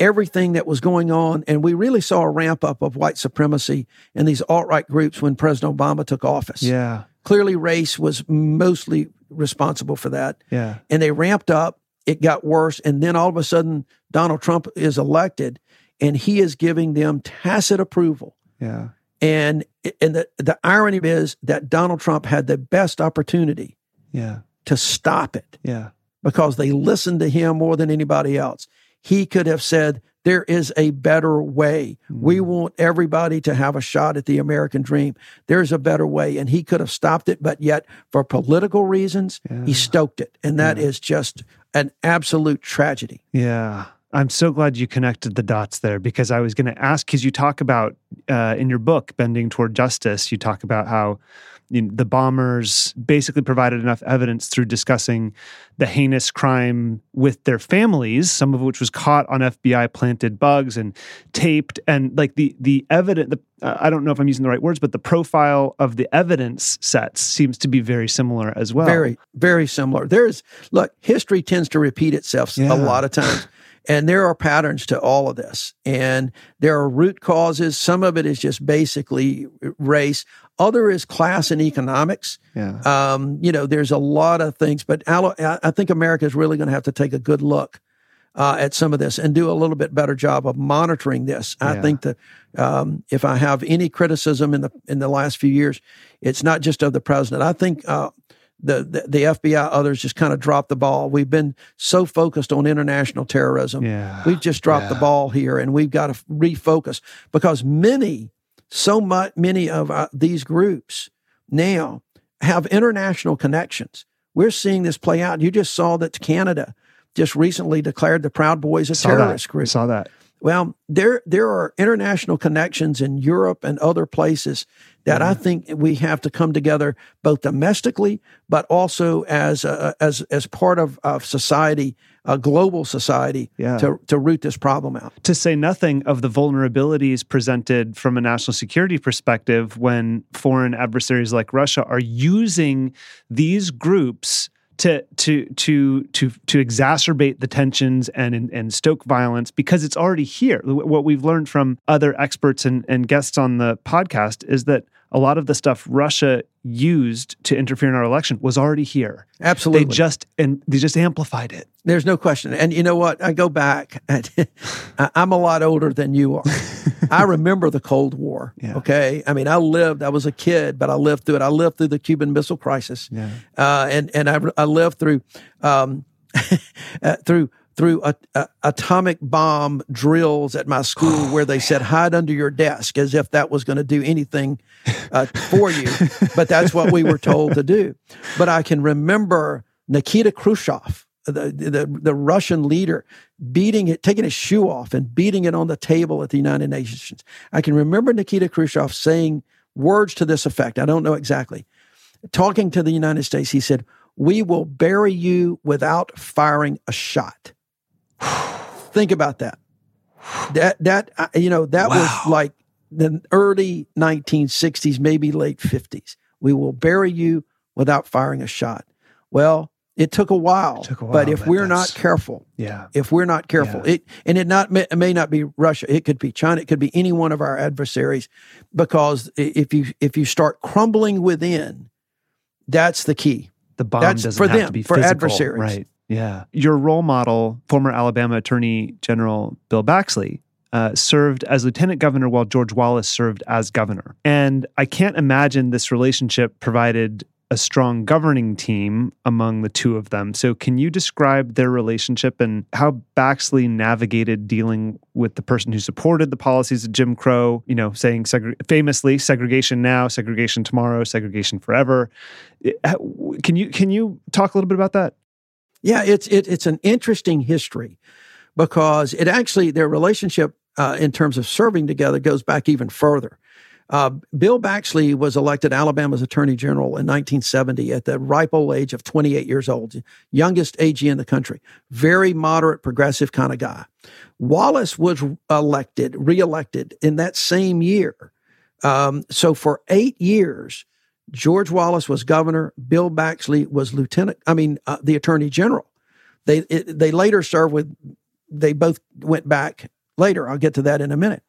everything that was going on. And we really saw a ramp up of white supremacy in these alt right groups when President Obama took office.
Yeah.
Clearly, race was mostly responsible for that.
Yeah.
And they ramped up, it got worse. And then all of a sudden, Donald Trump is elected and he is giving them tacit approval.
Yeah.
And and the, the irony is that Donald Trump had the best opportunity
yeah.
to stop it.
Yeah.
Because they listened to him more than anybody else. He could have said, there is a better way. We want everybody to have a shot at the American dream. There's a better way. And he could have stopped it, but yet for political reasons, yeah. he stoked it. And that yeah. is just an absolute tragedy.
Yeah. I'm so glad you connected the dots there because I was going to ask because you talk about uh, in your book, Bending Toward Justice, you talk about how you know, the bombers basically provided enough evidence through discussing the heinous crime with their families, some of which was caught on FBI planted bugs and taped, and like the the evidence. The, uh, I don't know if I'm using the right words, but the profile of the evidence sets seems to be very similar as well.
Very, very similar. There's look, history tends to repeat itself yeah. a lot of times. And there are patterns to all of this. And there are root causes. Some of it is just basically race. Other is class and economics.
Yeah.
Um, you know, there's a lot of things, but I think America is really going to have to take a good look uh, at some of this and do a little bit better job of monitoring this. I think that um, if I have any criticism in the in the last few years, it's not just of the president. I think uh, the, the, the FBI others just kind of dropped the ball. We've been so focused on international terrorism.
Yeah.
We've just dropped yeah. the ball here, and we've got to refocus because many so much many of uh, these groups now have international connections. We're seeing this play out. You just saw that Canada just recently declared the Proud Boys a saw terrorist
that.
group.
Saw that.
Well, there there are international connections in Europe and other places that mm-hmm. I think we have to come together both domestically, but also as a, as as part of, of society a global society
yeah.
to, to root this problem out.
To say nothing of the vulnerabilities presented from a national security perspective when foreign adversaries like Russia are using these groups to to to to to exacerbate the tensions and, and and stoke violence because it's already here. What we've learned from other experts and, and guests on the podcast is that a lot of the stuff Russia used to interfere in our election was already here.
Absolutely.
They just and they just amplified it.
There's no question. And you know what? I go back. I'm a lot older than you are. I remember the Cold War.
Yeah.
Okay. I mean, I lived. I was a kid, but I lived through it. I lived through the Cuban Missile Crisis.
Yeah.
Uh, and and I, I lived through um, uh, through through a, a, atomic bomb drills at my school oh, where they man. said hide under your desk as if that was going to do anything uh, for you. But that's what we were told to do. But i can remember nikita khrushchev the, the, the russian leader beating it taking his shoe off and beating it on the table at the united nations. I can remember nikita khrushchev saying words to this effect. I don't know exactly. Talking to the united states he said we will bury you without firing a shot Think about that. That that uh, you know that wow. was like the early 1960s, maybe late 50s. We will bury you without firing a shot. Well, it took a while,
took a while
but if but we're not careful,
yeah,
if we're not careful, yeah. it and it not it may not be Russia, it could be China, it could be any one of our adversaries, because if you if you start crumbling within, that's the key.
The bomb that's doesn't
for
have
them,
to be
for adversaries,
right? Yeah. Your role model, former Alabama Attorney General Bill Baxley, uh, served as lieutenant governor while George Wallace served as governor. And I can't imagine this relationship provided a strong governing team among the two of them. So, can you describe their relationship and how Baxley navigated dealing with the person who supported the policies of Jim Crow? You know, saying famously, "segregation now, segregation tomorrow, segregation forever." Can you can you talk a little bit about that?
Yeah, it's it, it's an interesting history because it actually their relationship uh, in terms of serving together goes back even further. Uh, Bill Baxley was elected Alabama's Attorney General in 1970 at the ripe old age of 28 years old, youngest AG in the country. Very moderate, progressive kind of guy. Wallace was elected, reelected in that same year. Um, so for eight years, George Wallace was governor. Bill Baxley was lieutenant. I mean, uh, the Attorney General. They it, they later served with. They both went back later. I'll get to that in a minute.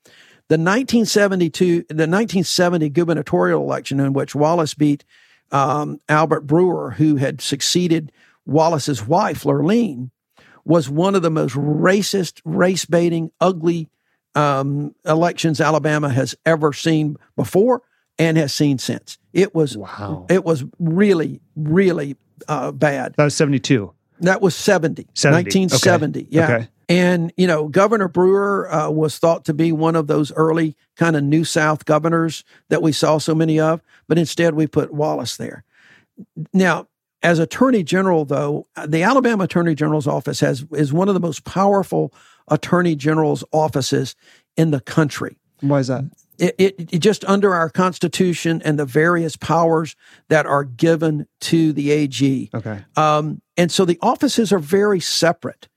The 1972, the 1970 gubernatorial election in which Wallace beat um, Albert Brewer, who had succeeded Wallace's wife, Lurleen, was one of the most racist, race baiting, ugly um, elections Alabama has ever seen before and has seen since. It was wow. It was really, really uh, bad.
That was seventy two.
That was 70,
70.
1970.
Okay.
Yeah.
Okay.
And, you know, Governor Brewer uh, was thought to be one of those early kind of New South governors that we saw so many of, but instead we put Wallace there. Now, as Attorney General, though, the Alabama Attorney General's office has is one of the most powerful Attorney General's offices in the country.
Why is that?
It, it, it, just under our Constitution and the various powers that are given to the AG.
Okay.
Um, and so the offices are very separate.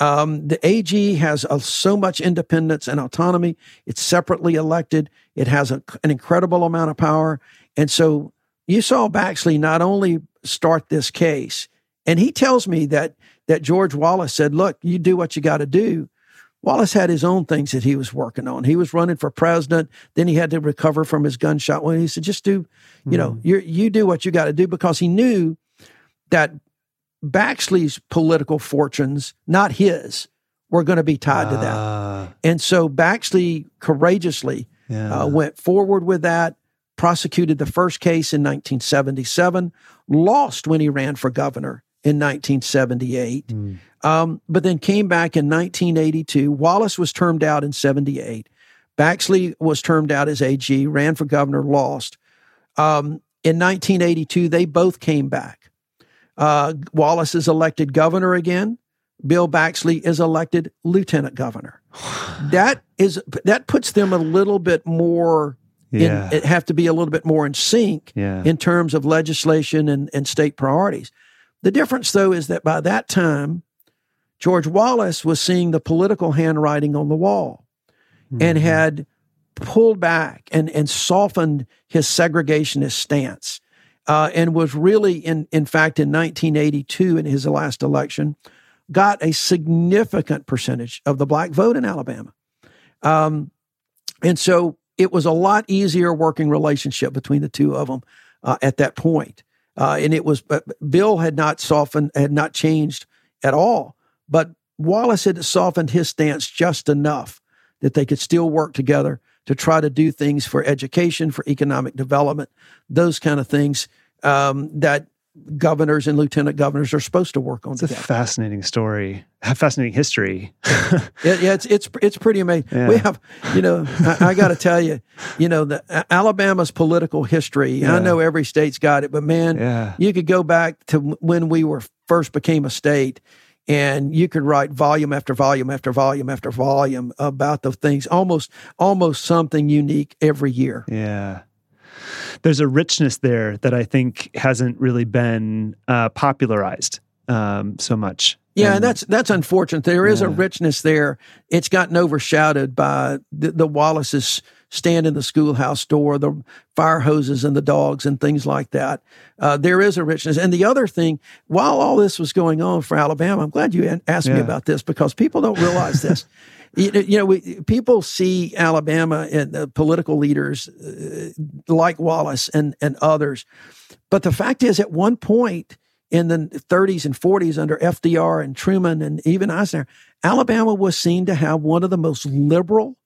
Um, the AG has a, so much independence and autonomy. It's separately elected. It has a, an incredible amount of power. And so you saw Baxley not only start this case, and he tells me that that George Wallace said, "Look, you do what you got to do." Wallace had his own things that he was working on. He was running for president. Then he had to recover from his gunshot wound. He said, "Just do, you know, you you do what you got to do," because he knew that Baxley's political fortunes, not his, were going to be tied uh, to that. Ah. And so Baxley courageously yeah. uh, went forward with that, prosecuted the first case in 1977, lost when he ran for governor in 1978, mm. Um, but then came back in 1982. Wallace was termed out in 78. Baxley was termed out as AG, ran for governor, lost. Um, in 1982, they both came back. Uh, Wallace is elected governor again. Bill Baxley is elected lieutenant governor. that is that puts them a little bit more. Yeah. In, it have to be a little bit more in sync
yeah.
in terms of legislation and, and state priorities. The difference, though, is that by that time, George Wallace was seeing the political handwriting on the wall mm-hmm. and had pulled back and, and softened his segregationist stance uh, and was really, in, in fact, in 1982, in his last election, got a significant percentage of the black vote in Alabama. Um, and so it was a lot easier working relationship between the two of them uh, at that point. Uh, and it was, but Bill had not softened, had not changed at all. But Wallace had softened his stance just enough that they could still work together to try to do things for education, for economic development, those kind of things um, that governors and lieutenant governors are supposed to work on.
It's
together.
a fascinating story, fascinating history.
yeah, yeah, it's it's it's pretty amazing. Yeah. We have, you know, I, I got to tell you, you know, the Alabama's political history. Yeah. I know every state's got it, but man,
yeah.
you could go back to when we were first became a state and you could write volume after volume after volume after volume about the things almost almost something unique every year
yeah there's a richness there that i think hasn't really been uh, popularized um, so much
yeah, and, and that's that's unfortunate. There is yeah. a richness there. It's gotten overshadowed by the, the Wallace's stand in the schoolhouse door, the fire hoses and the dogs and things like that. Uh, there is a richness. And the other thing, while all this was going on for Alabama, I'm glad you asked yeah. me about this because people don't realize this. You, know, we, people see Alabama and the political leaders uh, like Wallace and, and others. But the fact is, at one point in the 30s and 40s under FDR and Truman and even Eisenhower, Alabama was seen to have one of the most liberal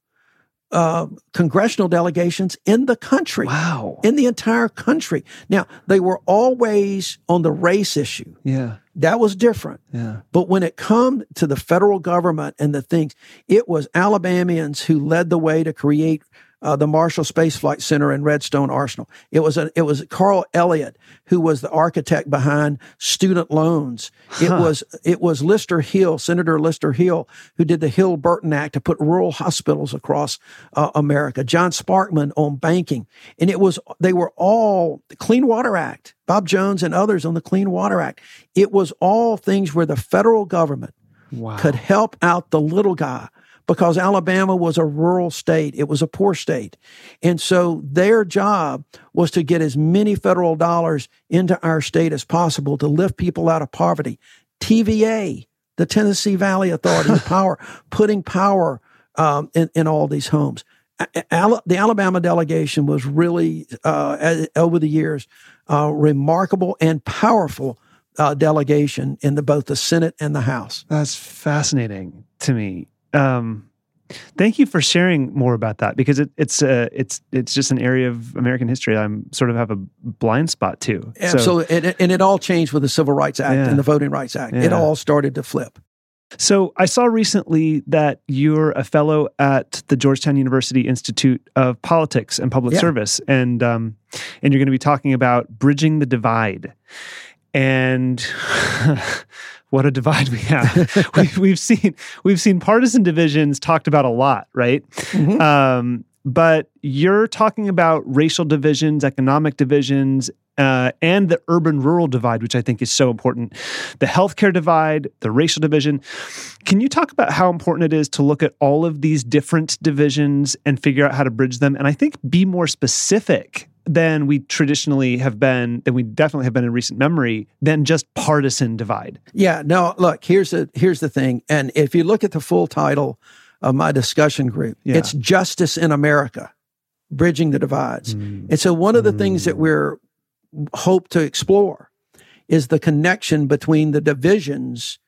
uh, congressional delegations in the country.
Wow.
In the entire country. Now, they were always on the race issue.
Yeah.
That was different.
Yeah.
But when it come to the federal government and the things, it was Alabamians who led the way to create uh, the Marshall Space Flight Center and Redstone Arsenal. It was a, it was Carl Elliott who was the architect behind student loans. It was it was Lister Hill, Senator Lister Hill, who did the Hill Burton Act to put rural hospitals across uh, America. John Sparkman on banking, and it was they were all the Clean Water Act. Bob Jones and others on the Clean Water Act. It was all things where the federal government
Wow.
could help out the little guy because Alabama was a rural state. It was a poor state. And so their job was to get as many federal dollars into our state as possible to lift people out of poverty. TVA, the Tennessee Valley Authority, the power, putting power um, in, in all these homes. Al- the Alabama delegation was really, uh, as- over the years, uh, remarkable and powerful uh, delegation in the, both the Senate and the House.
That's fascinating to me. Um, thank you for sharing more about that because it, it's uh, it's it's just an area of American history I'm sort of have a blind spot to. So-
Absolutely. and, and it all changed with the Civil Rights Act
Yeah.
and the Voting Rights Act. It all started to flip.
So I saw recently that you're a fellow at the Georgetown University Institute of Politics and Public
Yeah.
Service, and um, and you're going to be talking about bridging the divide. And what a divide we have! we, we've seen we've seen partisan divisions talked about a lot, right?
Mhm.
Um, but you're talking about racial divisions, economic divisions, uh, and the urban rural divide, which I think is so important. The healthcare divide, the racial division. Can you talk about how important it is to look at all of these different divisions and figure out how to bridge them? And I think be more specific than we traditionally have been, than we definitely have been in recent memory, than just partisan divide.
Yeah, no, look, here's the here's the thing. And if you look at the full title of my discussion group,
Yeah.
it's Justice in America, Bridging the Divides.
Mm.
And so one of the things that we're hope to explore is the connection between the divisions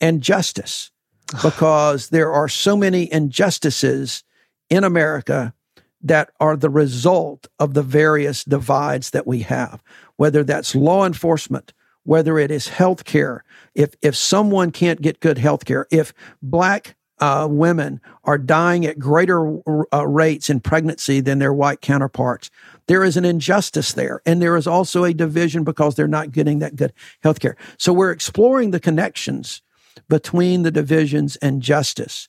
and justice because there are so many injustices in America that are the result of the various divides that we have whether that's law enforcement whether it is health care if if someone can't get good health care if black uh, women are dying at greater uh, rates in pregnancy than their white counterparts. There is an injustice there. And there is also a division because they're not getting that good health care. So we're exploring the connections between the divisions and justice,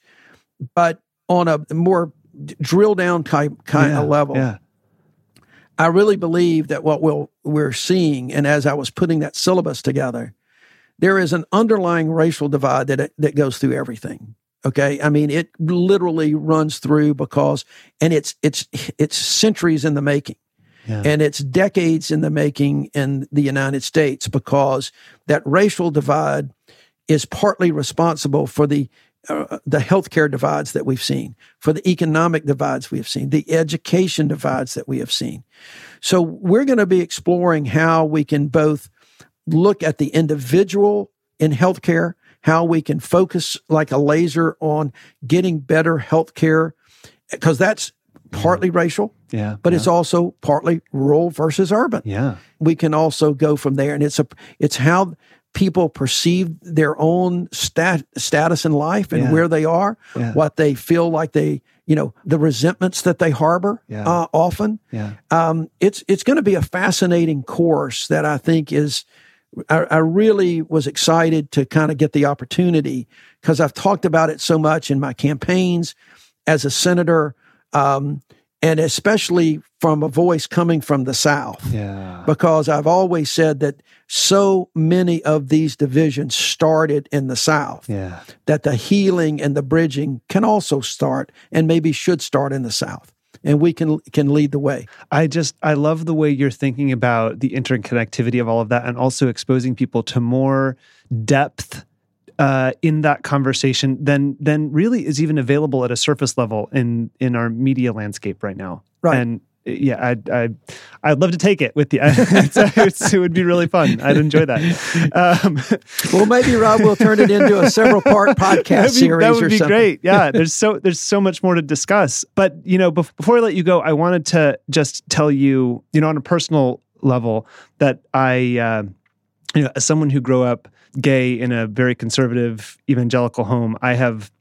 but on a more d- drill down type kind
Yeah,
of level.
Yeah.
I really believe that what we'll, we're seeing, and as I was putting that syllabus together, there is an underlying racial divide that that goes through everything. Okay, I mean it literally runs through because, and it's it's it's centuries in the making,
Yeah.
and it's decades in the making in the United States because that racial divide is partly responsible for the uh, the healthcare divides that we've seen, for the economic divides we have seen, the education divides that we have seen. So we're going to be exploring how we can both look at the individual in healthcare, how we can focus like a laser on getting better healthcare, because that's partly racial,
yeah.
but
yeah.
it's also partly rural versus urban
yeah.
we can also go from there and it's a it's how people perceive their own stat, status in life and
Yeah.
where they are
Yeah.
what they feel like they you know the resentments that they harbor
Yeah.
uh, often
Yeah.
um, it's it's going to be a fascinating course that I think is. I, I really was excited to kind of get the opportunity because I've talked about it so much in my campaigns as a senator, um, and especially from a voice coming from the South
Yeah.
because I've always said that so many of these divisions started in the South,
Yeah.
that the healing and the bridging can also start and maybe should start in the South. And we can can lead the way.
I just I love the way you're thinking about the interconnectivity of all of that and also exposing people to more depth uh, in that conversation than than really is even available at a surface level in in our media landscape right now.
Right.
And yeah, I'd, I'd, I'd love to take it with you. it would be really fun. I'd enjoy that. Um,
well, maybe Rob will turn it into a several part podcast
be,
series.
That would be
something.
great. Yeah, there's so there's so much more to discuss. But you know, before I let you go, I wanted to just tell you, you know, on a personal level, that I, uh, you know, as someone who grew up gay in a very conservative evangelical home, I have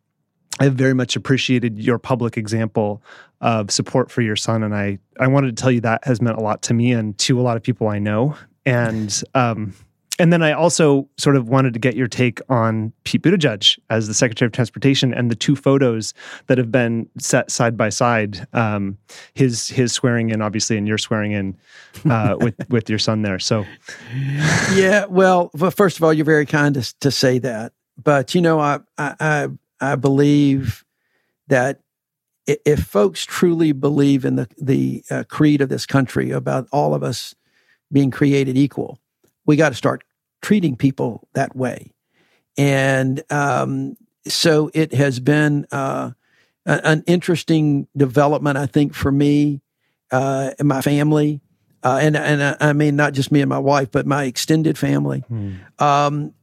I have very much appreciated your public example of support for your son, and I I wanted to tell you that has meant a lot to me and to a lot of people I know. And um, and then I also sort of wanted to get your take on Pete Buttigieg as the Secretary of Transportation and the two photos that have been set side by side. Um, his his swearing in, obviously, and your swearing in uh, with with your son there. So,
yeah. Well, first of all, you're very kind to to say that, but you know, I I I believe that if folks truly believe in the the uh, creed of this country about all of us being created equal, we got to start treating people that way. And um, so it has been uh, an interesting development, I think, for me uh, and my family. Uh, and and uh, I mean not just me and my wife, but my extended family. Hmm. Um,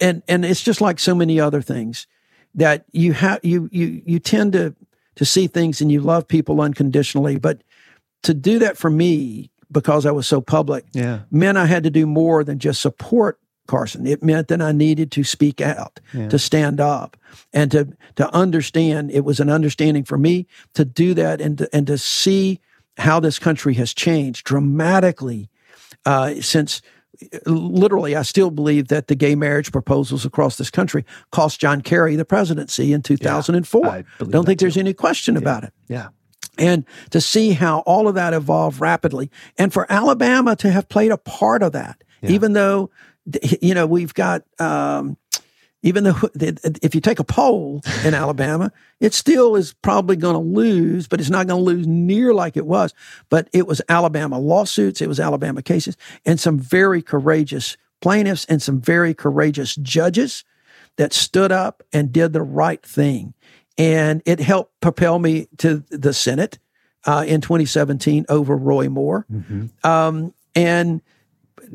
and and it's just like so many other things that you have you you you tend to to see things and you love people unconditionally, but to do that for me because I was so public
yeah.
meant I had to do more than just support Carson. It meant that I needed to speak out, yeah. to stand up, and to to understand. It was an understanding for me to do that and to, and to see how this country has changed dramatically uh, since literally, I still believe that the gay marriage proposals across this country cost John Kerry the presidency in 2004. Yeah, Don't think there's any question about it.
Yeah.
And to see how all of that evolved rapidly, and for Alabama to have played a part of that, yeah. even though, you know, we've got um, even though if you take a poll in Alabama, it still is probably going to lose, but it's not going to lose near like it was. But it was Alabama lawsuits, it was Alabama cases, and some very courageous plaintiffs and some very courageous judges that stood up and did the right thing. And it helped propel me to the Senate uh, in 2017 over Roy Moore. Mm-hmm. Um, and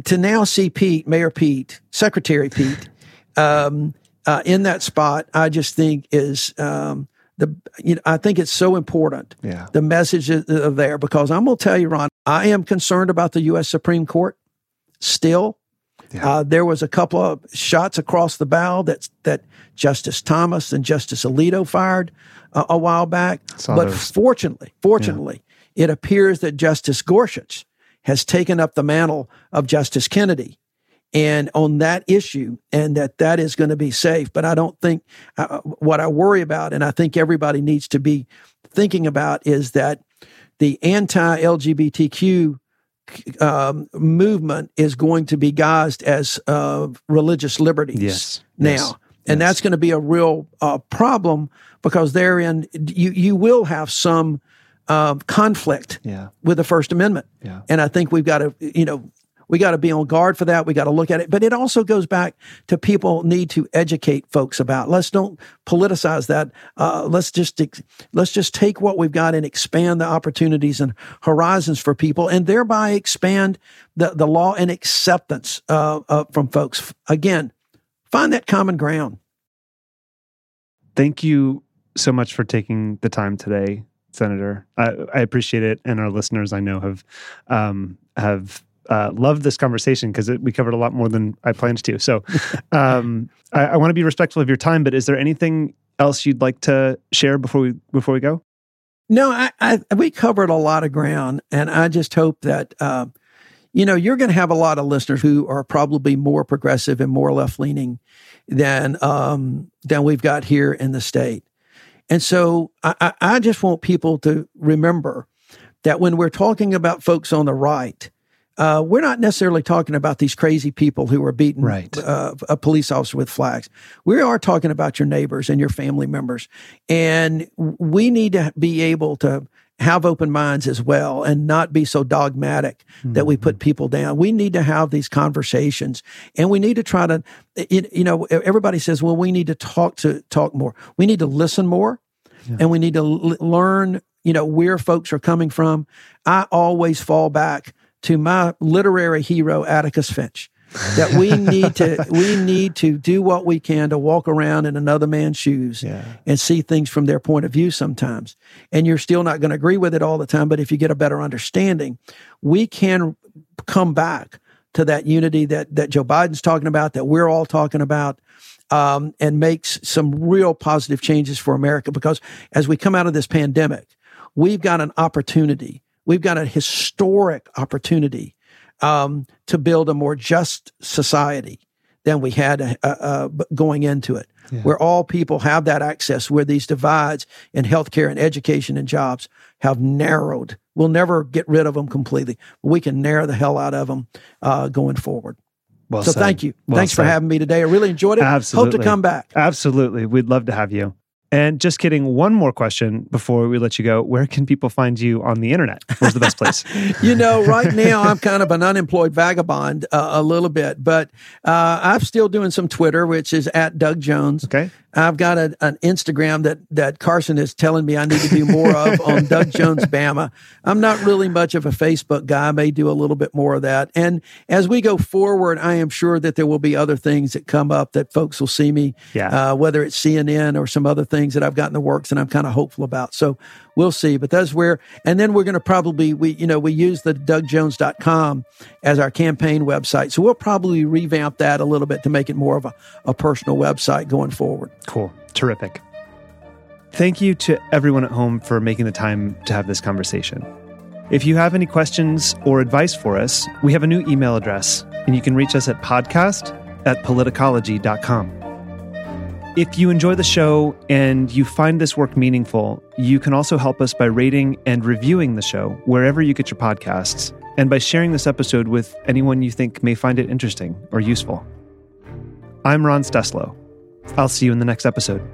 to now see Pete, Mayor Pete, Secretary Pete, um, uh, in that spot, I just think is um, the you know I think it's so important.
Yeah.
The message is there because I'm going to tell you, Ron, I am concerned about the U.S. Supreme Court. Still, yeah. uh, there was a couple of shots across the bow that that Justice Thomas and Justice Alito fired uh, a while back. But those. fortunately, fortunately, yeah. it appears that Justice Gorsuch has taken up the mantle of Justice Kennedy and on that issue and that that is going to be safe but i don't think uh, what i worry about and i think everybody needs to be thinking about is that the anti-lgbtq um, movement is going to be guised as uh, religious liberties
yes.
now
yes.
and
yes.
that's going to be a real uh, problem because therein you you will have some uh, conflict
yeah.
with the First Amendment.
Yeah.
And I think we've got to, you know, we got to be on guard for that. We got to look at it. But it also goes back to people need to educate folks about. Let's don't politicize that. Uh, let's just let's just take what we've got and expand the opportunities and horizons for people, and thereby expand the the law and acceptance uh, uh, from folks. Again, find that common ground.
Thank you so much for taking the time today, Senator. I, I appreciate it, and our listeners, I know, have um, have uh, loved this conversation because we covered a lot more than I planned to. So um, I, I want to be respectful of your time, but is there anything else you'd like to share before we before we go?
No, I, I we covered a lot of ground, and I just hope that uh, you know you're going to have a lot of listeners who are probably more progressive and more left leaning than um, than we've got here in the state. And so I, I just want people to remember that when we're talking about folks on the right, uh, we're not necessarily talking about these crazy people who are beating
right.
uh, a police officer with flags. We are talking about your neighbors and your family members. And we need to be able to have open minds as well and not be so dogmatic mm-hmm. that we put mm-hmm. people down. We need to have these conversations and we need to try to, you know, everybody says, well, we need to talk to talk more. We need to listen more yeah. and we need to l- learn you know, where folks are coming from, I always fall back to my literary hero, Atticus Finch. that we need to we need to do what we can to walk around in another man's shoes
Yeah.
and see things from their point of view sometimes. And you're still not going to agree with it all the time, but if you get a better understanding, we can come back to that unity that that Joe Biden's talking about, that we're all talking about, um, and makes some real positive changes for America. Because as we come out of this pandemic, we've got an opportunity. We've got a historic opportunity um, to build a more just society than we had uh, uh, going into it,
Yeah.
where all people have that access, where these divides in healthcare and education and jobs have narrowed. We'll never get rid of them completely, but we can narrow the hell out of them uh, going forward.
Well
so
said.
thank you.
Well
Thanks for having me today. I really enjoyed it.
Absolutely.
Hope to come back.
Absolutely. We'd love to have you. And just kidding, one more question before we let you go. Where can people find you on the internet? Where's the best place?
you know, right now I'm kind of an unemployed vagabond uh, a little bit, but uh, I'm still doing some Twitter, which is at Doug Jones.
Okay.
I've got a, an Instagram that that Carson is telling me I need to do more of on Doug Jones Bama. I'm not really much of a Facebook guy. I may do a little bit more of that. And as we go forward, I am sure that there will be other things that come up that folks will see me,
Yeah.
uh, whether it's CNN or some other things that I've got in the works and I'm kind of hopeful about. So we'll see. But that's where, and then we're going to probably, we, you know, we use the dougjones.com as our campaign website. So we'll probably revamp that a little bit to make it more of a, a personal website going forward.
Cool. Terrific. Thank you to everyone at home for making the time to have this conversation. If you have any questions or advice for us, we have a new email address, and you can reach us at podcast at politicology.com. If you enjoy the show and you find this work meaningful, you can also help us by rating and reviewing the show wherever you get your podcasts, and by sharing this episode with anyone you think may find it interesting or useful. I'm Ron Steslow. I'll see you in the next episode.